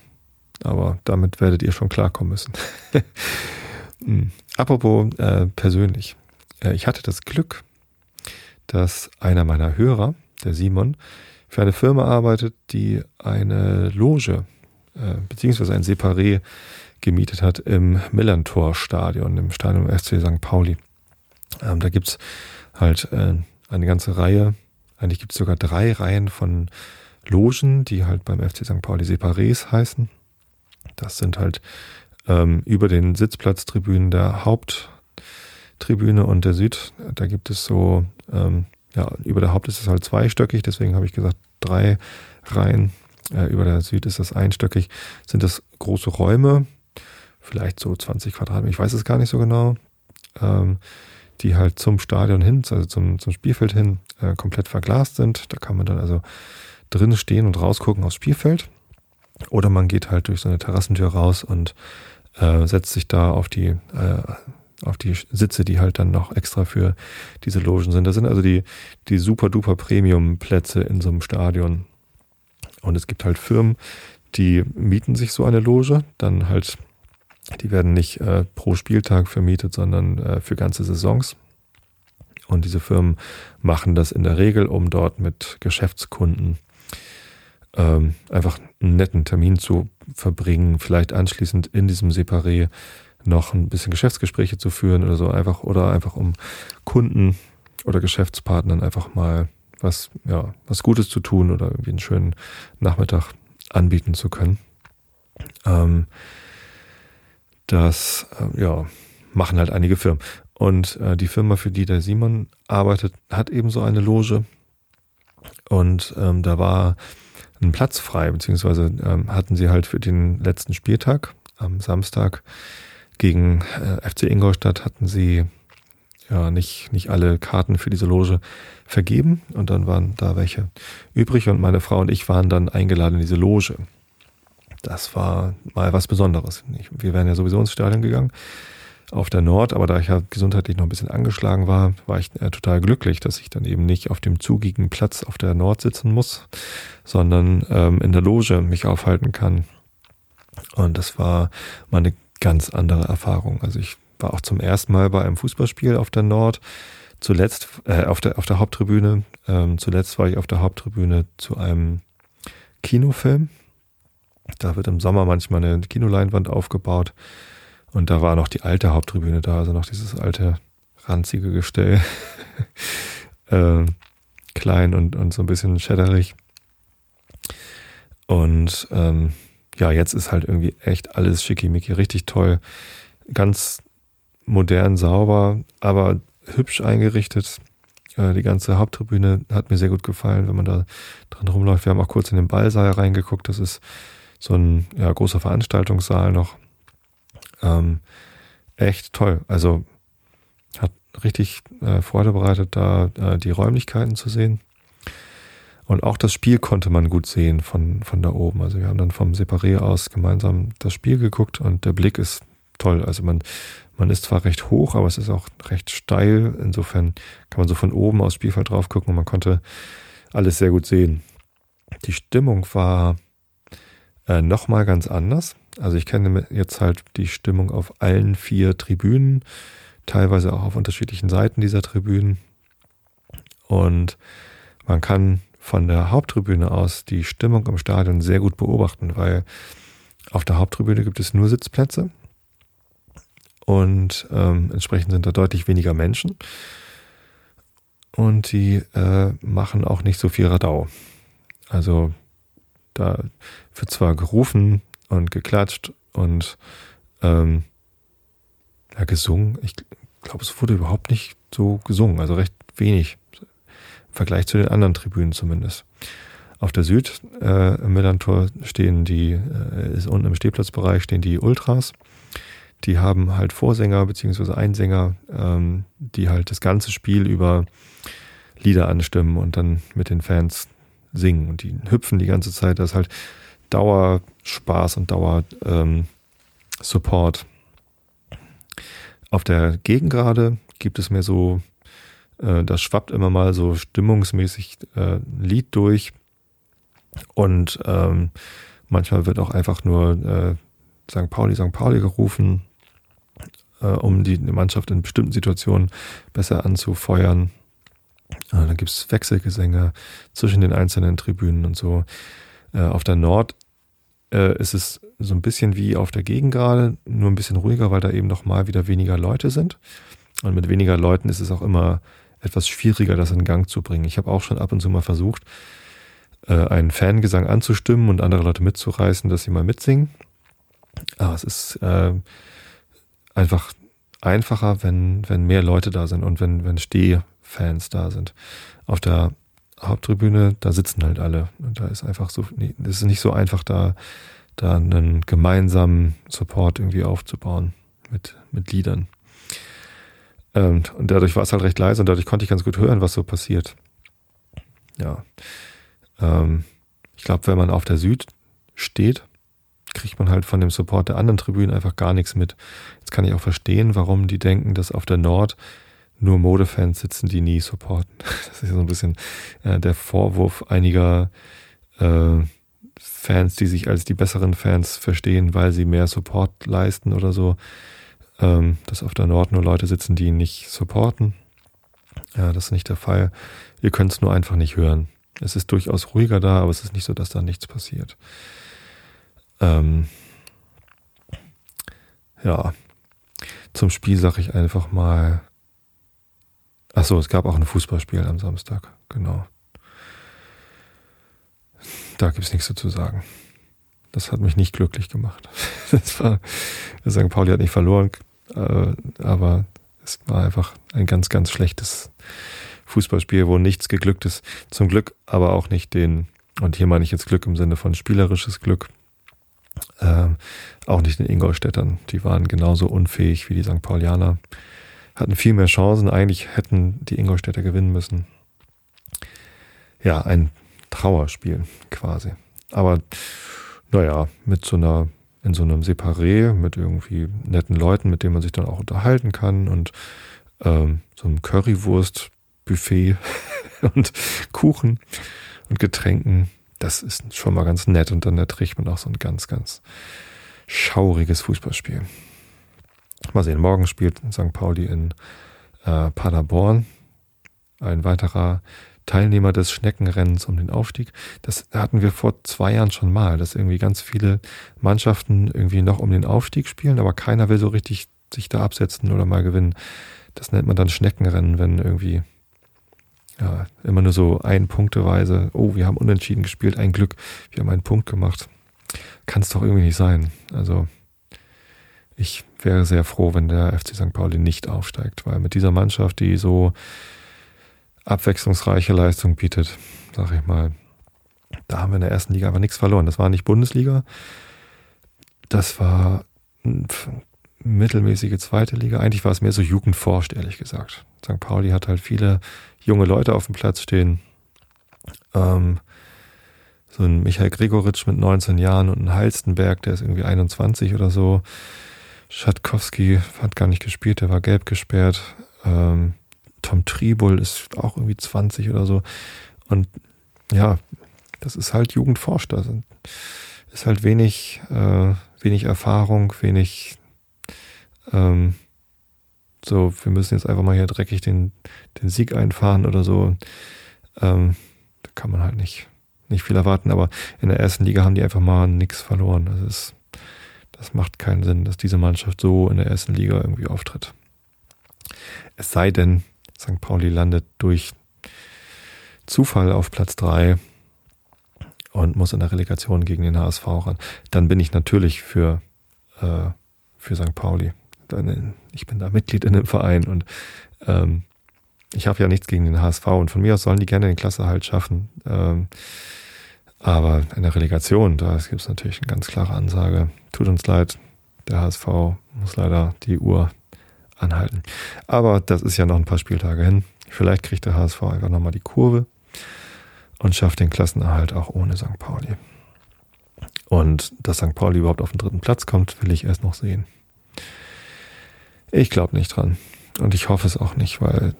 Aber damit werdet ihr schon klarkommen müssen. hm. Apropos äh, persönlich. Äh, ich hatte das Glück, dass einer meiner Hörer, der Simon, für eine Firma arbeitet, die eine Loge äh, beziehungsweise ein Separé gemietet hat im Millantor-Stadion, im Stadion FC St. Pauli. Ähm, da gibt's halt äh, eine ganze Reihe, eigentlich gibt es sogar drei Reihen von Logen, die halt beim FC St. Pauli Separés heißen. Das sind halt ähm, über den Sitzplatztribünen der Haupttribüne und der Süd. Da gibt es so, ähm, ja, über der Haupt ist es halt zweistöckig, deswegen habe ich gesagt drei Reihen. Äh, über der Süd ist das einstöckig. Sind das große Räume, vielleicht so 20 Quadratmeter, ich weiß es gar nicht so genau, ähm, die halt zum Stadion hin, also zum, zum Spielfeld hin, äh, komplett verglast sind. Da kann man dann also drin stehen und rausgucken aufs Spielfeld. Oder man geht halt durch so eine Terrassentür raus und äh, setzt sich da auf die, äh, auf die Sitze, die halt dann noch extra für diese Logen sind. Das sind also die, die super duper Premium-Plätze in so einem Stadion. Und es gibt halt Firmen, die mieten sich so eine Loge, dann halt, die werden nicht äh, pro Spieltag vermietet, sondern äh, für ganze Saisons. Und diese Firmen machen das in der Regel, um dort mit Geschäftskunden ähm, einfach einen netten Termin zu verbringen, vielleicht anschließend in diesem Separé noch ein bisschen Geschäftsgespräche zu führen oder so einfach oder einfach um Kunden oder Geschäftspartnern einfach mal was ja was Gutes zu tun oder irgendwie einen schönen Nachmittag anbieten zu können. Ähm, das äh, ja machen halt einige Firmen und äh, die Firma, für die der Simon arbeitet, hat eben so eine Loge und ähm, da war einen Platz frei, beziehungsweise ähm, hatten sie halt für den letzten Spieltag am Samstag gegen äh, FC Ingolstadt hatten sie ja nicht, nicht alle Karten für diese Loge vergeben und dann waren da welche übrig und meine Frau und ich waren dann eingeladen in diese Loge. Das war mal was Besonderes. Wir wären ja sowieso ins Stadion gegangen auf der Nord, aber da ich ja gesundheitlich noch ein bisschen angeschlagen war, war ich äh, total glücklich, dass ich dann eben nicht auf dem zugigen Platz auf der Nord sitzen muss, sondern ähm, in der Loge mich aufhalten kann. Und das war mal eine ganz andere Erfahrung. Also ich war auch zum ersten Mal bei einem Fußballspiel auf der Nord. Zuletzt äh, auf der auf der Haupttribüne. Ähm, zuletzt war ich auf der Haupttribüne zu einem Kinofilm. Da wird im Sommer manchmal eine Kinoleinwand aufgebaut. Und da war noch die alte Haupttribüne da, also noch dieses alte ranzige Gestell. äh, klein und, und so ein bisschen schädderig. Und ähm, ja, jetzt ist halt irgendwie echt alles schickimicki, richtig toll. Ganz modern, sauber, aber hübsch eingerichtet. Äh, die ganze Haupttribüne hat mir sehr gut gefallen, wenn man da dran rumläuft. Wir haben auch kurz in den Ballsaal reingeguckt. Das ist so ein ja, großer Veranstaltungssaal noch. Ähm, echt toll. Also hat richtig äh, Freude bereitet, da äh, die Räumlichkeiten zu sehen. Und auch das Spiel konnte man gut sehen von, von da oben. Also wir haben dann vom Separé aus gemeinsam das Spiel geguckt und der Blick ist toll. Also man, man ist zwar recht hoch, aber es ist auch recht steil. Insofern kann man so von oben aus Spielfeld drauf gucken und man konnte alles sehr gut sehen. Die Stimmung war äh, nochmal ganz anders. Also ich kenne jetzt halt die Stimmung auf allen vier Tribünen, teilweise auch auf unterschiedlichen Seiten dieser Tribünen. Und man kann von der Haupttribüne aus die Stimmung im Stadion sehr gut beobachten, weil auf der Haupttribüne gibt es nur Sitzplätze und ähm, entsprechend sind da deutlich weniger Menschen und die äh, machen auch nicht so viel Radau. Also da wird zwar gerufen, und geklatscht und ähm, ja, gesungen. Ich glaube, es wurde überhaupt nicht so gesungen, also recht wenig. Vergleich zu den anderen Tribünen zumindest. Auf der Süd äh, im Millantor stehen die, äh, ist unten im Stehplatzbereich stehen die Ultras. Die haben halt Vorsänger beziehungsweise Einsänger, ähm, die halt das ganze Spiel über Lieder anstimmen und dann mit den Fans singen. Und die hüpfen die ganze Zeit. Das ist halt Dauerspaß und Dauer-Support. Ähm, Auf der Gegengrade gibt es mir so, äh, das schwappt immer mal so stimmungsmäßig äh, Lied durch. Und ähm, manchmal wird auch einfach nur äh, St. Pauli, St. Pauli gerufen, äh, um die Mannschaft in bestimmten Situationen besser anzufeuern. Äh, dann gibt es Wechselgesänge zwischen den einzelnen Tribünen und so. Äh, auf der Nord äh, ist es so ein bisschen wie auf der Gegend gerade, nur ein bisschen ruhiger, weil da eben noch mal wieder weniger Leute sind. Und mit weniger Leuten ist es auch immer etwas schwieriger, das in Gang zu bringen. Ich habe auch schon ab und zu mal versucht, äh, einen Fangesang anzustimmen und andere Leute mitzureißen, dass sie mal mitsingen. Aber es ist äh, einfach einfacher, wenn, wenn mehr Leute da sind und wenn, wenn Stehfans da sind. Auf der Haupttribüne, da sitzen halt alle. Und da ist einfach so, nee, es ist nicht so einfach, da, da einen gemeinsamen Support irgendwie aufzubauen mit, mit Liedern. Und, und dadurch war es halt recht leise und dadurch konnte ich ganz gut hören, was so passiert. Ja. Ähm, ich glaube, wenn man auf der Süd steht, kriegt man halt von dem Support der anderen Tribünen einfach gar nichts mit. Jetzt kann ich auch verstehen, warum die denken, dass auf der Nord nur Modefans sitzen, die nie supporten. Das ist so ein bisschen äh, der Vorwurf einiger äh, Fans, die sich als die besseren Fans verstehen, weil sie mehr Support leisten oder so ähm, dass auf der Nord nur Leute sitzen, die ihn nicht supporten. Ja, das ist nicht der Fall. Ihr könnt es nur einfach nicht hören. Es ist durchaus ruhiger da, aber es ist nicht so, dass da nichts passiert. Ähm, ja, zum Spiel sage ich einfach mal. Achso, es gab auch ein Fußballspiel am Samstag, genau. Da gibt es nichts zu sagen. Das hat mich nicht glücklich gemacht. Das war, St. Pauli hat nicht verloren, äh, aber es war einfach ein ganz, ganz schlechtes Fußballspiel, wo nichts geglückt ist. Zum Glück aber auch nicht den, und hier meine ich jetzt Glück im Sinne von spielerisches Glück, äh, auch nicht den Ingolstädtern. Die waren genauso unfähig wie die St. Paulianer, hatten viel mehr Chancen. Eigentlich hätten die Ingolstädter gewinnen müssen. Ja, ein Trauerspiel quasi. Aber naja, mit so einer in so einem Separé mit irgendwie netten Leuten, mit denen man sich dann auch unterhalten kann und ähm, so einem Currywurst-Buffet und Kuchen und Getränken. Das ist schon mal ganz nett und dann erträgt man auch so ein ganz, ganz schauriges Fußballspiel. Mal sehen, morgen spielt St. Pauli in äh, Paderborn. Ein weiterer Teilnehmer des Schneckenrennens um den Aufstieg. Das hatten wir vor zwei Jahren schon mal, dass irgendwie ganz viele Mannschaften irgendwie noch um den Aufstieg spielen, aber keiner will so richtig sich da absetzen oder mal gewinnen. Das nennt man dann Schneckenrennen, wenn irgendwie ja, immer nur so ein Punkteweise, oh, wir haben unentschieden gespielt, ein Glück, wir haben einen Punkt gemacht. Kann es doch irgendwie nicht sein. Also ich wäre sehr froh, wenn der FC St. Pauli nicht aufsteigt, weil mit dieser Mannschaft, die so abwechslungsreiche Leistung bietet, sag ich mal. Da haben wir in der ersten Liga aber nichts verloren. Das war nicht Bundesliga. Das war mittelmäßige zweite Liga. Eigentlich war es mehr so jugendforscht, ehrlich gesagt. St. Pauli hat halt viele junge Leute auf dem Platz stehen. Ähm, so ein Michael Gregoritsch mit 19 Jahren und ein Halstenberg, der ist irgendwie 21 oder so. Schatkowski hat gar nicht gespielt, der war gelb gesperrt. Ähm, Tom Tribul ist auch irgendwie 20 oder so. Und ja, das ist halt Jugendforscht. Da ist halt wenig, äh, wenig Erfahrung, wenig ähm, so, wir müssen jetzt einfach mal hier dreckig den, den Sieg einfahren oder so. Ähm, da kann man halt nicht, nicht viel erwarten. Aber in der ersten Liga haben die einfach mal nichts verloren. Das ist, das macht keinen Sinn, dass diese Mannschaft so in der ersten Liga irgendwie auftritt. Es sei denn, St. Pauli landet durch Zufall auf Platz 3 und muss in der Relegation gegen den HSV ran. Dann bin ich natürlich für, äh, für St. Pauli. Ich bin da Mitglied in dem Verein und ähm, ich habe ja nichts gegen den HSV und von mir aus sollen die gerne den Klassehalt schaffen. Ähm, aber in der Relegation, da gibt es natürlich eine ganz klare Ansage. Tut uns leid, der HSV muss leider die Uhr anhalten. Aber das ist ja noch ein paar Spieltage hin. Vielleicht kriegt der HSV einfach nochmal die Kurve und schafft den Klassenerhalt auch ohne St. Pauli. Und dass St. Pauli überhaupt auf den dritten Platz kommt, will ich erst noch sehen. Ich glaube nicht dran. Und ich hoffe es auch nicht, weil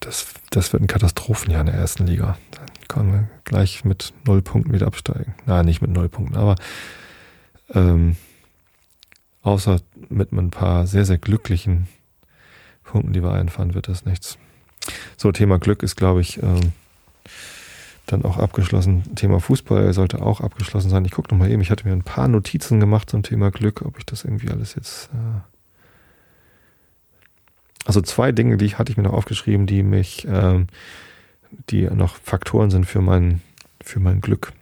das, das wird ein Katastrophenjahr in der ersten Liga. Dann können wir gleich mit null Punkten wieder absteigen. Nein, nicht mit null Punkten, aber ähm, außer mit ein paar sehr, sehr glücklichen Punkten, die wir einfahren, wird das nichts. So, Thema Glück ist, glaube ich, ähm, dann auch abgeschlossen. Thema Fußball sollte auch abgeschlossen sein. Ich gucke nochmal eben, ich hatte mir ein paar Notizen gemacht zum Thema Glück, ob ich das irgendwie alles jetzt. Äh also zwei Dinge, die ich hatte ich mir noch aufgeschrieben, die mich, ähm, die noch Faktoren sind für mein, für mein Glück.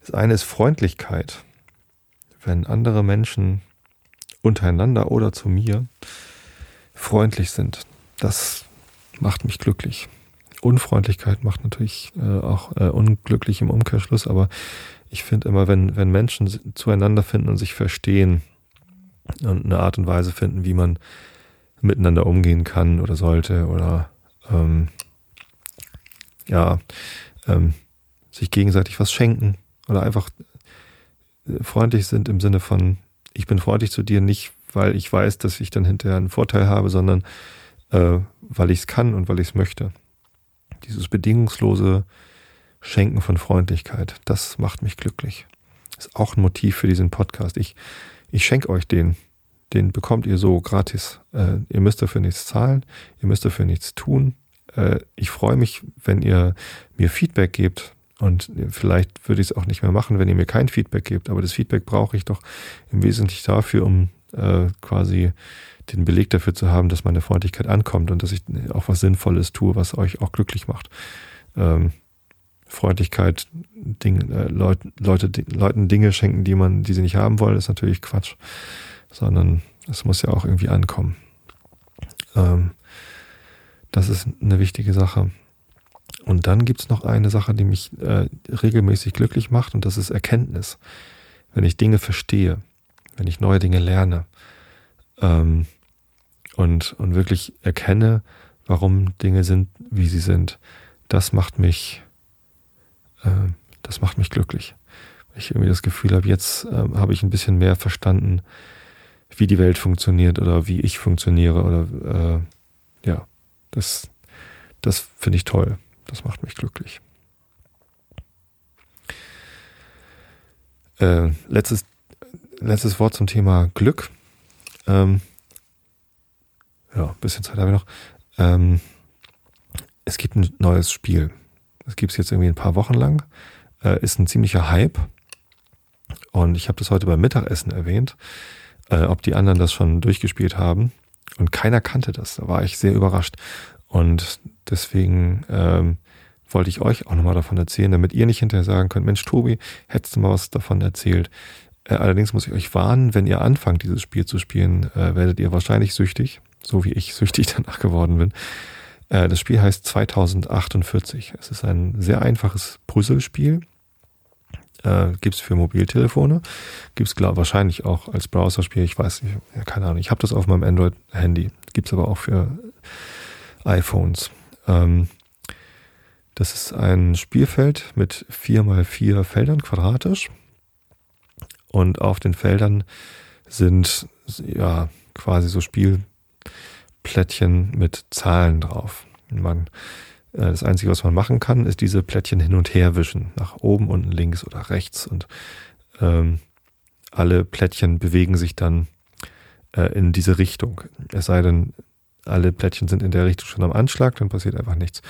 Das eine ist Freundlichkeit. Wenn andere Menschen untereinander oder zu mir freundlich sind, das macht mich glücklich. Unfreundlichkeit macht natürlich äh, auch äh, unglücklich im Umkehrschluss, aber ich finde immer, wenn, wenn Menschen zueinander finden und sich verstehen und eine Art und Weise finden, wie man miteinander umgehen kann oder sollte oder ähm, ja, ähm, sich gegenseitig was schenken oder einfach äh, freundlich sind im Sinne von, ich bin freundlich zu dir, nicht weil ich weiß, dass ich dann hinterher einen Vorteil habe, sondern äh, weil ich es kann und weil ich es möchte. Dieses bedingungslose Schenken von Freundlichkeit, das macht mich glücklich. Ist auch ein Motiv für diesen Podcast. Ich, ich schenke euch den. Den bekommt ihr so gratis. Äh, ihr müsst dafür nichts zahlen, ihr müsst dafür nichts tun. Äh, ich freue mich, wenn ihr mir Feedback gebt. Und vielleicht würde ich es auch nicht mehr machen, wenn ihr mir kein Feedback gebt. Aber das Feedback brauche ich doch im Wesentlichen dafür, um äh, quasi den Beleg dafür zu haben, dass meine Freundlichkeit ankommt und dass ich auch was Sinnvolles tue, was euch auch glücklich macht. Ähm, Freundlichkeit, Ding, äh, Leut, Leute, Leuten Dinge schenken, die man, die sie nicht haben wollen, ist natürlich Quatsch. Sondern es muss ja auch irgendwie ankommen. Ähm, das ist eine wichtige Sache. Und dann gibt's noch eine Sache, die mich äh, regelmäßig glücklich macht, und das ist Erkenntnis. Wenn ich Dinge verstehe, wenn ich neue Dinge lerne, ähm, und, und wirklich erkenne, warum Dinge sind, wie sie sind, das macht mich, äh, das macht mich glücklich. Ich irgendwie das Gefühl habe, jetzt äh, habe ich ein bisschen mehr verstanden, wie die Welt funktioniert oder wie ich funktioniere oder äh, ja, das, das finde ich toll. Das macht mich glücklich. Äh, letztes, letztes Wort zum Thema Glück. Ähm, ja, ein bisschen Zeit habe ich noch. Ähm, es gibt ein neues Spiel. Das gibt es jetzt irgendwie ein paar Wochen lang. Äh, ist ein ziemlicher Hype. Und ich habe das heute beim Mittagessen erwähnt, äh, ob die anderen das schon durchgespielt haben. Und keiner kannte das. Da war ich sehr überrascht. Und deswegen ähm, wollte ich euch auch nochmal davon erzählen, damit ihr nicht hinterher sagen könnt, Mensch, Tobi, hättest du mal was davon erzählt. Äh, allerdings muss ich euch warnen, wenn ihr anfangt, dieses Spiel zu spielen, äh, werdet ihr wahrscheinlich süchtig so wie ich süchtig danach geworden bin. Äh, das Spiel heißt 2048. Es ist ein sehr einfaches Puzzlespiel. Äh, gibt es für Mobiltelefone. Gibt es wahrscheinlich auch als Browserspiel. Ich weiß nicht, keine Ahnung. Ich habe das auf meinem Android-Handy. Gibt es aber auch für iPhones. Ähm, das ist ein Spielfeld mit vier mal vier Feldern quadratisch. Und auf den Feldern sind ja quasi so Spiel Plättchen mit Zahlen drauf. Man, äh, das Einzige, was man machen kann, ist diese Plättchen hin und her wischen. Nach oben, unten, links oder rechts. Und ähm, alle Plättchen bewegen sich dann äh, in diese Richtung. Es sei denn, alle Plättchen sind in der Richtung schon am Anschlag, dann passiert einfach nichts.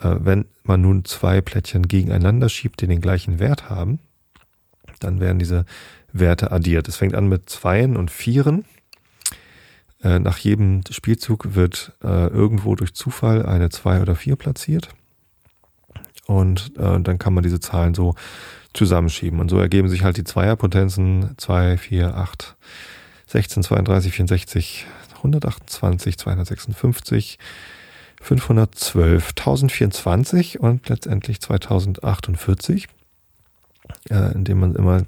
Äh, wenn man nun zwei Plättchen gegeneinander schiebt, die den gleichen Wert haben, dann werden diese Werte addiert. Es fängt an mit Zweien und Vieren äh, nach jedem Spielzug wird äh, irgendwo durch Zufall eine 2 oder 4 platziert. Und äh, dann kann man diese Zahlen so zusammenschieben. Und so ergeben sich halt die Zweierpotenzen 2, 4, 8, 16, 32, 64, 128, 256, 512, 1024 und letztendlich 2048, äh, indem man immer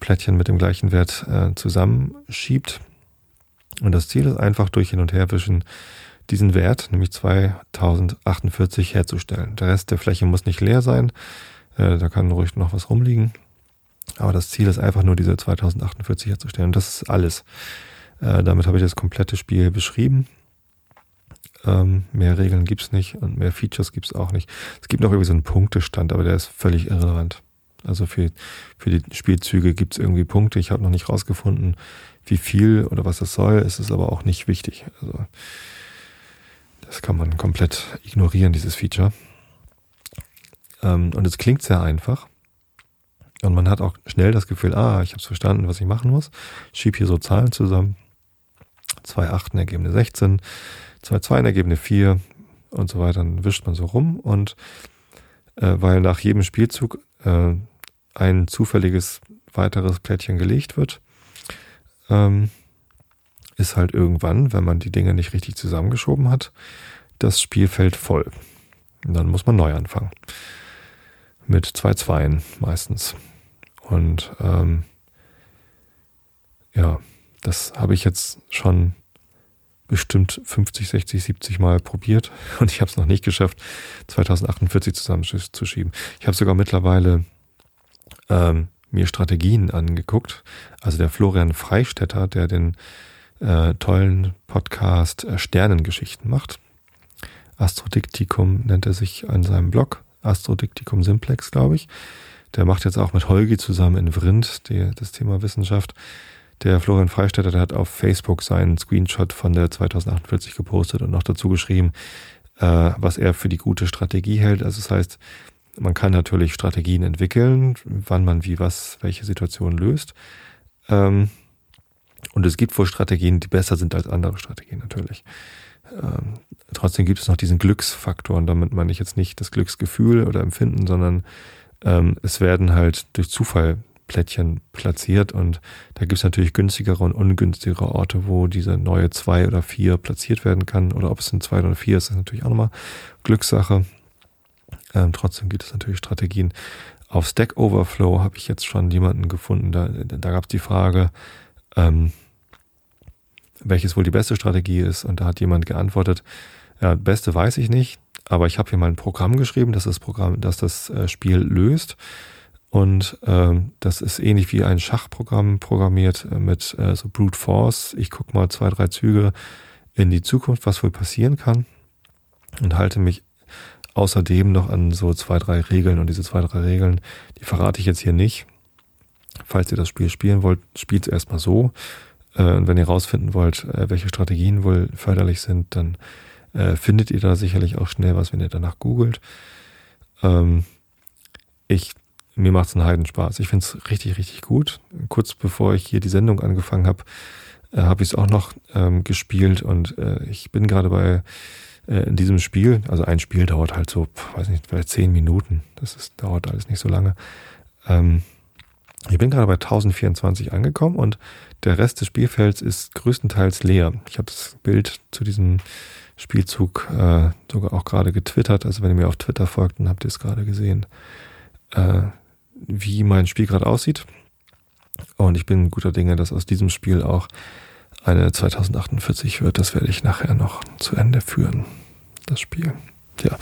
Plättchen mit dem gleichen Wert äh, zusammenschiebt. Und das Ziel ist einfach durch Hin- und Herwischen diesen Wert, nämlich 2048, herzustellen. Der Rest der Fläche muss nicht leer sein. Äh, da kann ruhig noch was rumliegen. Aber das Ziel ist einfach nur diese 2048 herzustellen. Das ist alles. Äh, damit habe ich das komplette Spiel beschrieben. Ähm, mehr Regeln gibt es nicht und mehr Features gibt es auch nicht. Es gibt noch irgendwie so einen Punktestand, aber der ist völlig irrelevant. Also für, für die Spielzüge gibt es irgendwie Punkte. Ich habe noch nicht rausgefunden, wie viel oder was das soll. Es ist aber auch nicht wichtig. Also Das kann man komplett ignorieren, dieses Feature. Ähm, und es klingt sehr einfach. Und man hat auch schnell das Gefühl, ah, ich habe es verstanden, was ich machen muss. Ich schiebe hier so Zahlen zusammen. Zwei Achten ergeben eine 16, zwei Zweien ergeben eine 4 und so weiter. Dann wischt man so rum und äh, weil nach jedem Spielzug äh, ein zufälliges weiteres Plättchen gelegt wird, ähm, ist halt irgendwann, wenn man die Dinge nicht richtig zusammengeschoben hat, das Spielfeld voll. Und dann muss man neu anfangen. Mit zwei Zweien meistens. Und ähm, ja, das habe ich jetzt schon bestimmt 50, 60, 70 Mal probiert und ich habe es noch nicht geschafft, 2048 zusammenzuschieben. Ich habe sogar mittlerweile ähm, mir Strategien angeguckt. Also der Florian Freistetter, der den äh, tollen Podcast äh, Sternengeschichten macht. Astrodiktikum nennt er sich an seinem Blog. Astrodiktikum Simplex, glaube ich. Der macht jetzt auch mit Holgi zusammen in Vrind die, das Thema Wissenschaft. Der Florian Freistetter, der hat auf Facebook seinen Screenshot von der 2048 gepostet und noch dazu geschrieben, äh, was er für die gute Strategie hält. Also das heißt, man kann natürlich Strategien entwickeln, wann man wie was, welche Situation löst. Ähm, und es gibt wohl Strategien, die besser sind als andere Strategien natürlich. Ähm, trotzdem gibt es noch diesen Glücksfaktor und damit meine ich jetzt nicht das Glücksgefühl oder Empfinden, sondern ähm, es werden halt durch Zufall Plättchen platziert und da gibt es natürlich günstigere und ungünstigere Orte, wo diese neue zwei oder vier platziert werden kann oder ob es sind zwei oder vier ist, ist natürlich auch nochmal Glückssache. Ähm, trotzdem gibt es natürlich Strategien. Auf Stack Overflow habe ich jetzt schon jemanden gefunden, da, da gab es die Frage, ähm, welches wohl die beste Strategie ist. Und da hat jemand geantwortet, ja, beste weiß ich nicht, aber ich habe hier mal ein Programm geschrieben, das das Programm, das das äh, Spiel löst. Und ähm, das ist ähnlich wie ein Schachprogramm programmiert äh, mit äh, so Brute Force. Ich gucke mal zwei, drei Züge in die Zukunft, was wohl passieren kann. Und halte mich außerdem noch an so zwei, drei Regeln. Und diese zwei, drei Regeln, die verrate ich jetzt hier nicht. Falls ihr das Spiel spielen wollt, spielt es erstmal so. Äh, und wenn ihr rausfinden wollt, äh, welche Strategien wohl förderlich sind, dann äh, findet ihr da sicherlich auch schnell was, wenn ihr danach googelt. Ähm, ich, mir macht es einen Heidenspaß. Ich finde es richtig, richtig gut. Kurz bevor ich hier die Sendung angefangen habe, äh, habe ich es auch noch ähm, gespielt und äh, ich bin gerade bei äh, in diesem Spiel, also ein Spiel dauert halt so, weiß nicht, vielleicht zehn Minuten. Das ist, dauert alles nicht so lange. Ähm, ich bin gerade bei 1024 angekommen und der Rest des Spielfelds ist größtenteils leer. Ich habe das Bild zu diesem Spielzug äh, sogar auch gerade getwittert. Also wenn ihr mir auf Twitter folgt, dann habt ihr es gerade gesehen, äh, wie mein Spiel gerade aussieht. Und ich bin guter Dinge, dass aus diesem Spiel auch eine 2048 wird. Das werde ich nachher noch zu Ende führen, das Spiel. Ja,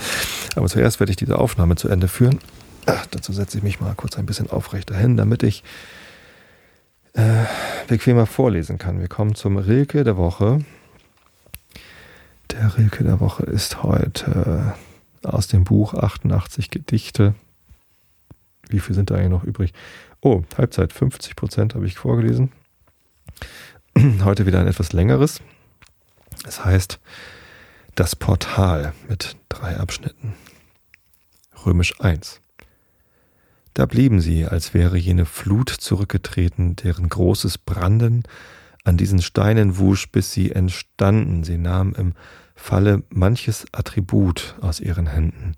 aber zuerst werde ich diese Aufnahme zu Ende führen. Ach, dazu setze ich mich mal kurz ein bisschen aufrechter hin, damit ich äh, bequemer vorlesen kann. Wir kommen zum Rilke der Woche. Der Rilke der Woche ist heute aus dem Buch 88 Gedichte. Wie viel sind da eigentlich noch übrig? Oh, Halbzeit, 50 Prozent habe ich vorgelesen. Heute wieder ein etwas längeres. Es heißt Das Portal mit drei Abschnitten. Römisch 1. Da blieben sie, als wäre jene Flut zurückgetreten, deren großes Branden an diesen Steinen wusch, bis sie entstanden. Sie nahm im Falle manches Attribut aus ihren Händen,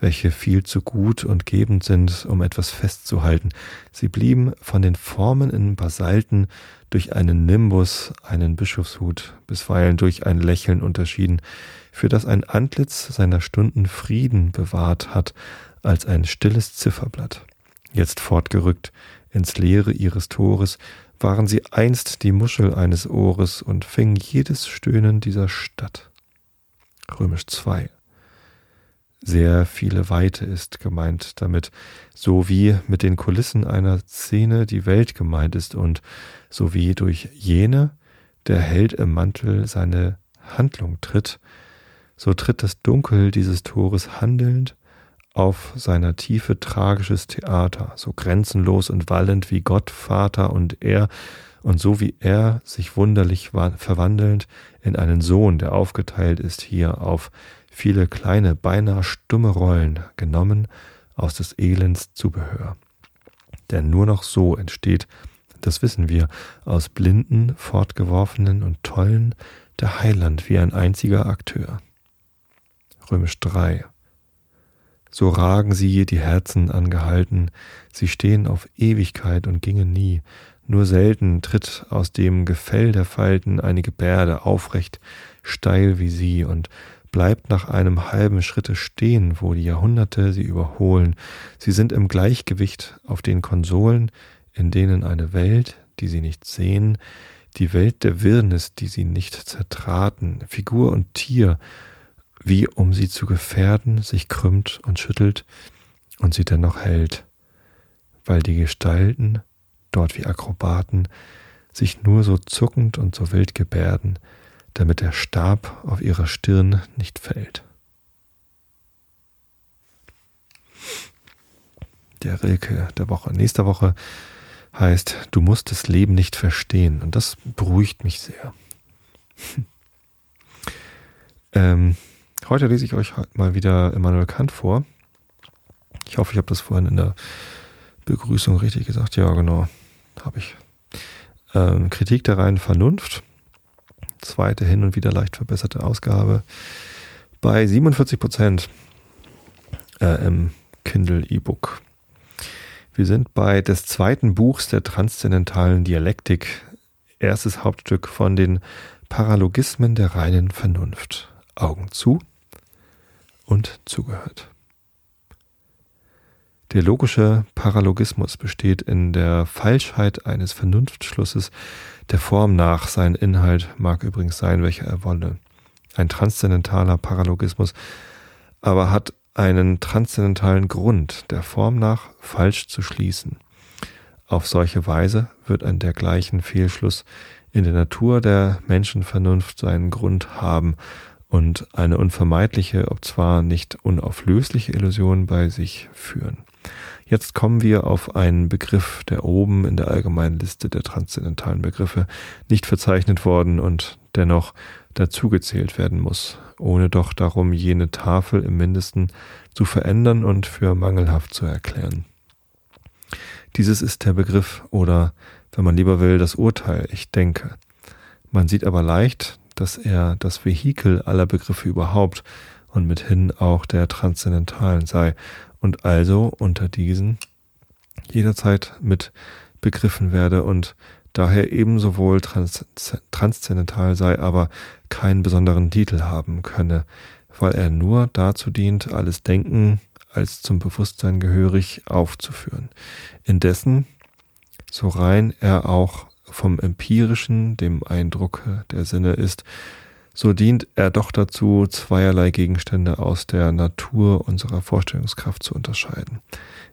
welche viel zu gut und gebend sind, um etwas festzuhalten. Sie blieben von den Formen in Basalten durch einen Nimbus, einen Bischofshut, bisweilen durch ein Lächeln unterschieden, für das ein Antlitz seiner Stunden Frieden bewahrt hat, als ein stilles Zifferblatt. Jetzt fortgerückt ins Leere ihres Tores, waren sie einst die Muschel eines Ohres und fing jedes Stöhnen dieser Stadt. Römisch 2. Sehr viele Weite ist gemeint damit, so wie mit den Kulissen einer Szene die Welt gemeint ist und so wie durch jene der Held im Mantel seine Handlung tritt, so tritt das Dunkel dieses Tores handelnd auf seiner Tiefe tragisches Theater, so grenzenlos und wallend wie Gott, Vater und er, und so wie er sich wunderlich verwandelnd in einen Sohn, der aufgeteilt ist hier auf viele kleine, beinahe stumme Rollen, genommen aus des Elends Zubehör. Denn nur noch so entsteht, das wissen wir, aus blinden, fortgeworfenen und tollen der Heiland wie ein einziger Akteur. Römisch 3 so ragen sie die Herzen angehalten, sie stehen auf Ewigkeit und gingen nie, nur selten tritt aus dem Gefell der Falten eine Gebärde aufrecht, steil wie sie und bleibt nach einem halben Schritte stehen, wo die Jahrhunderte sie überholen. Sie sind im Gleichgewicht auf den Konsolen, in denen eine Welt, die sie nicht sehen, die Welt der Wirrnis, die sie nicht zertraten, Figur und Tier, wie um sie zu gefährden, sich krümmt und schüttelt und sie dennoch hält, weil die Gestalten, dort wie Akrobaten, sich nur so zuckend und so wild gebärden, damit der Stab auf ihrer Stirn nicht fällt. Der Rilke der Woche. Nächste Woche heißt, du musst das Leben nicht verstehen. Und das beruhigt mich sehr. ähm, Heute lese ich euch mal wieder Immanuel Kant vor. Ich hoffe, ich habe das vorhin in der Begrüßung richtig gesagt. Ja, genau, habe ich. Ähm, Kritik der reinen Vernunft. Zweite hin und wieder leicht verbesserte Ausgabe. Bei 47 Prozent äh, im Kindle E-Book. Wir sind bei des zweiten Buchs der transzendentalen Dialektik. Erstes Hauptstück von den Paralogismen der reinen Vernunft. Augen zu und zugehört. Der logische Paralogismus besteht in der Falschheit eines Vernunftschlusses, der Form nach sein Inhalt mag übrigens sein, welcher er wolle. Ein transzendentaler Paralogismus aber hat einen transzendentalen Grund, der Form nach falsch zu schließen. Auf solche Weise wird ein dergleichen Fehlschluss in der Natur der Menschenvernunft seinen Grund haben und eine unvermeidliche, ob zwar nicht unauflösliche Illusion bei sich führen. Jetzt kommen wir auf einen Begriff, der oben in der allgemeinen Liste der transzendentalen Begriffe nicht verzeichnet worden und dennoch dazugezählt werden muss, ohne doch darum jene Tafel im mindesten zu verändern und für mangelhaft zu erklären. Dieses ist der Begriff oder, wenn man lieber will, das Urteil, ich denke. Man sieht aber leicht, dass er das Vehikel aller Begriffe überhaupt und mithin auch der transzendentalen sei und also unter diesen jederzeit mit begriffen werde und daher ebenso wohl trans transzendental sei, aber keinen besonderen Titel haben könne, weil er nur dazu dient, alles Denken als zum Bewusstsein gehörig aufzuführen. Indessen, so rein er auch vom empirischen, dem Eindruck der Sinne ist, so dient er doch dazu, zweierlei Gegenstände aus der Natur unserer Vorstellungskraft zu unterscheiden.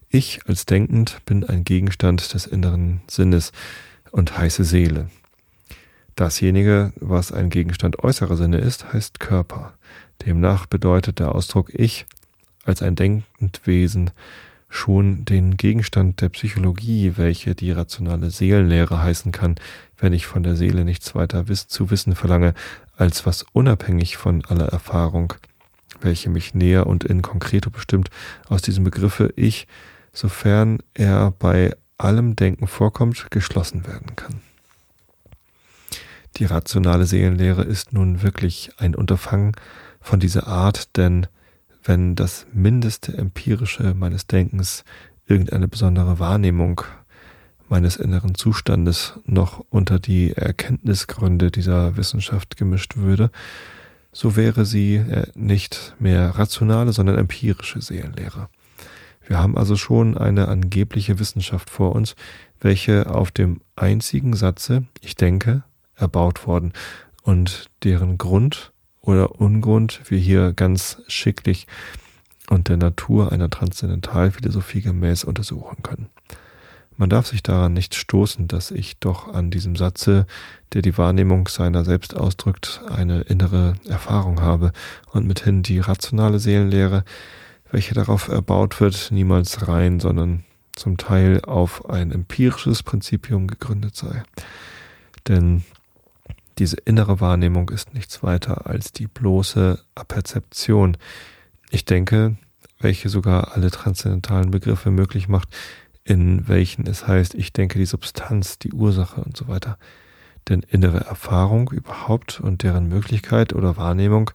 Ich als denkend bin ein Gegenstand des inneren Sinnes und heiße Seele. Dasjenige, was ein Gegenstand äußerer Sinne ist, heißt Körper. Demnach bedeutet der Ausdruck Ich als ein denkend Wesen schon den Gegenstand der Psychologie, welche die rationale Seelenlehre heißen kann, wenn ich von der Seele nichts weiter zu wissen verlange, als was unabhängig von aller Erfahrung, welche mich näher und in konkreto bestimmt aus diesem Begriffe ich, sofern er bei allem Denken vorkommt, geschlossen werden kann. Die rationale Seelenlehre ist nun wirklich ein Unterfangen von dieser Art, denn wenn das mindeste empirische meines Denkens irgendeine besondere Wahrnehmung meines inneren Zustandes noch unter die Erkenntnisgründe dieser Wissenschaft gemischt würde, so wäre sie äh, nicht mehr rationale, sondern empirische Seelenlehre. Wir haben also schon eine angebliche Wissenschaft vor uns, welche auf dem einzigen Satze, ich denke, erbaut worden und deren Grund oder Ungrund wir hier ganz schicklich und der Natur einer Transzendentalphilosophie gemäß untersuchen können. Man darf sich daran nicht stoßen, dass ich doch an diesem Satze, der die Wahrnehmung seiner selbst ausdrückt, eine innere Erfahrung habe und mithin die rationale Seelenlehre, welche darauf erbaut wird, niemals rein, sondern zum Teil auf ein empirisches Prinzipium gegründet sei. Denn diese innere Wahrnehmung ist nichts weiter als die bloße Aperzeption. Ich denke, welche sogar alle transzendentalen Begriffe möglich macht, in welchen es heißt, ich denke die Substanz, die Ursache und so weiter. Denn innere Erfahrung überhaupt und deren Möglichkeit oder Wahrnehmung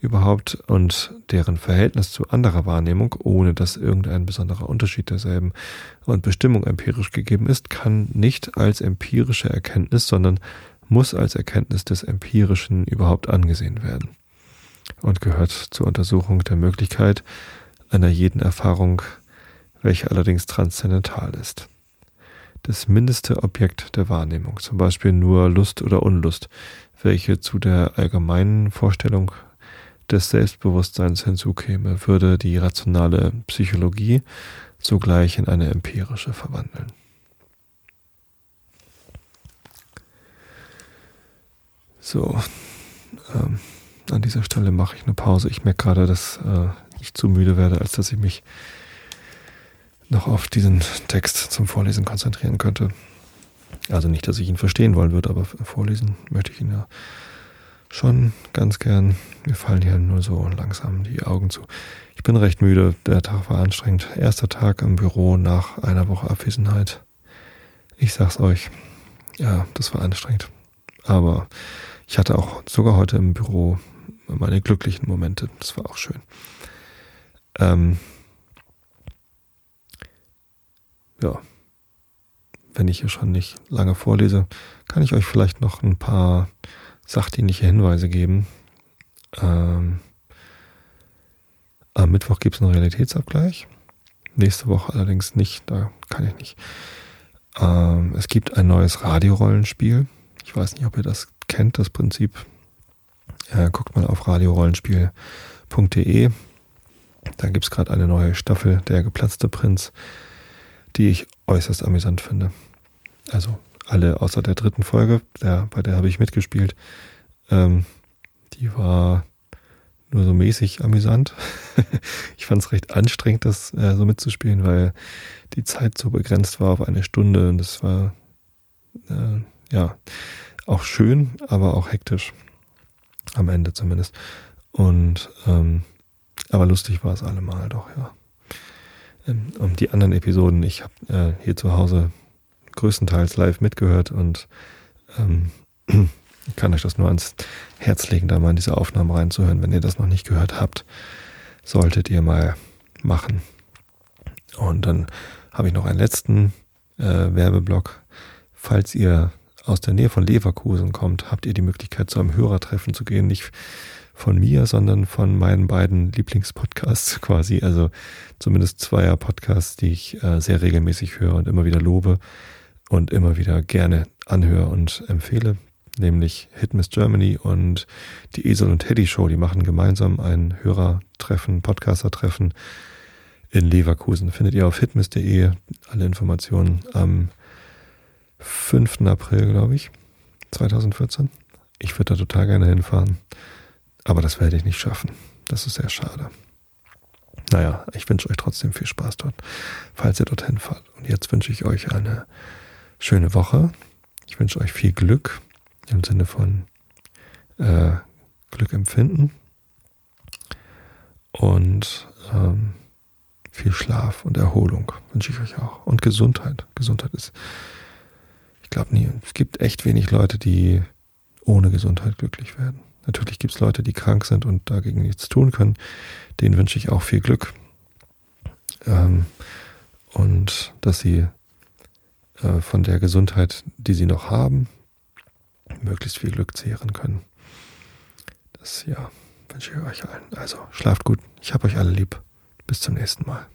überhaupt und deren Verhältnis zu anderer Wahrnehmung, ohne dass irgendein besonderer Unterschied derselben und Bestimmung empirisch gegeben ist, kann nicht als empirische Erkenntnis, sondern muss als Erkenntnis des Empirischen überhaupt angesehen werden und gehört zur Untersuchung der Möglichkeit einer jeden Erfahrung, welche allerdings transzendental ist. Das mindeste Objekt der Wahrnehmung, zum Beispiel nur Lust oder Unlust, welche zu der allgemeinen Vorstellung des Selbstbewusstseins hinzukäme, würde die rationale Psychologie sogleich in eine empirische verwandeln. So, ähm, an dieser Stelle mache ich eine Pause. Ich merke gerade, dass äh, ich zu müde werde, als dass ich mich noch auf diesen Text zum Vorlesen konzentrieren könnte. Also nicht, dass ich ihn verstehen wollen würde, aber vorlesen möchte ich ihn ja schon ganz gern. Mir fallen hier nur so langsam die Augen zu. Ich bin recht müde. Der Tag war anstrengend. Erster Tag im Büro nach einer Woche Abwesenheit. Ich sag's euch. Ja, das war anstrengend. Aber ich hatte auch sogar heute im Büro meine glücklichen Momente. Das war auch schön. Ähm, ja, wenn ich hier schon nicht lange vorlese, kann ich euch vielleicht noch ein paar sachdienliche Hinweise geben. Ähm, am Mittwoch gibt es einen Realitätsabgleich. Nächste Woche allerdings nicht, da kann ich nicht. Ähm, es gibt ein neues Radiorollenspiel. Ich weiß nicht, ob ihr das kennt, das Prinzip. Äh, guckt mal auf radiorollenspiel.de. Da gibt es gerade eine neue Staffel, Der geplatzte Prinz, die ich äußerst amüsant finde. Also alle außer der dritten Folge, der, bei der habe ich mitgespielt. Ähm, die war nur so mäßig amüsant. ich fand es recht anstrengend, das äh, so mitzuspielen, weil die Zeit so begrenzt war auf eine Stunde und das war äh, ja auch schön, aber auch hektisch. Am Ende zumindest. Und ähm, aber lustig war es allemal doch, ja. Ähm, und die anderen Episoden, ich habe äh, hier zu Hause größtenteils live mitgehört und ähm, ich kann euch das nur ans Herz legen, da mal in diese Aufnahmen reinzuhören. Wenn ihr das noch nicht gehört habt, solltet ihr mal machen. Und dann habe ich noch einen letzten äh, Werbeblock. Falls ihr aus der Nähe von Leverkusen kommt, habt ihr die Möglichkeit, zu einem Hörertreffen zu gehen. Nicht von mir, sondern von meinen beiden Lieblingspodcasts quasi. Also zumindest zweier Podcasts, die ich äh, sehr regelmäßig höre und immer wieder lobe und immer wieder gerne anhöre und empfehle. Nämlich Hitmiss Germany und die Esel und Teddy Show. Die machen gemeinsam ein Hörertreffen, Podcaster-Treffen in Leverkusen. Findet ihr auf hitmiss.de alle Informationen am 5. April, glaube ich, 2014. Ich würde da total gerne hinfahren, aber das werde ich nicht schaffen. Das ist sehr schade. Naja, ich wünsche euch trotzdem viel Spaß dort, falls ihr dorthin fahrt. Und jetzt wünsche ich euch eine schöne Woche. Ich wünsche euch viel Glück im Sinne von äh, Glück empfinden und ähm, viel Schlaf und Erholung wünsche ich euch auch. Und Gesundheit. Gesundheit ist ich glaube nie. Es gibt echt wenig Leute, die ohne Gesundheit glücklich werden. Natürlich gibt es Leute, die krank sind und dagegen nichts tun können. Denen wünsche ich auch viel Glück. Ähm, und dass sie äh, von der Gesundheit, die sie noch haben, möglichst viel Glück zehren können. Das ja, wünsche ich euch allen. Also schlaft gut. Ich habe euch alle lieb. Bis zum nächsten Mal.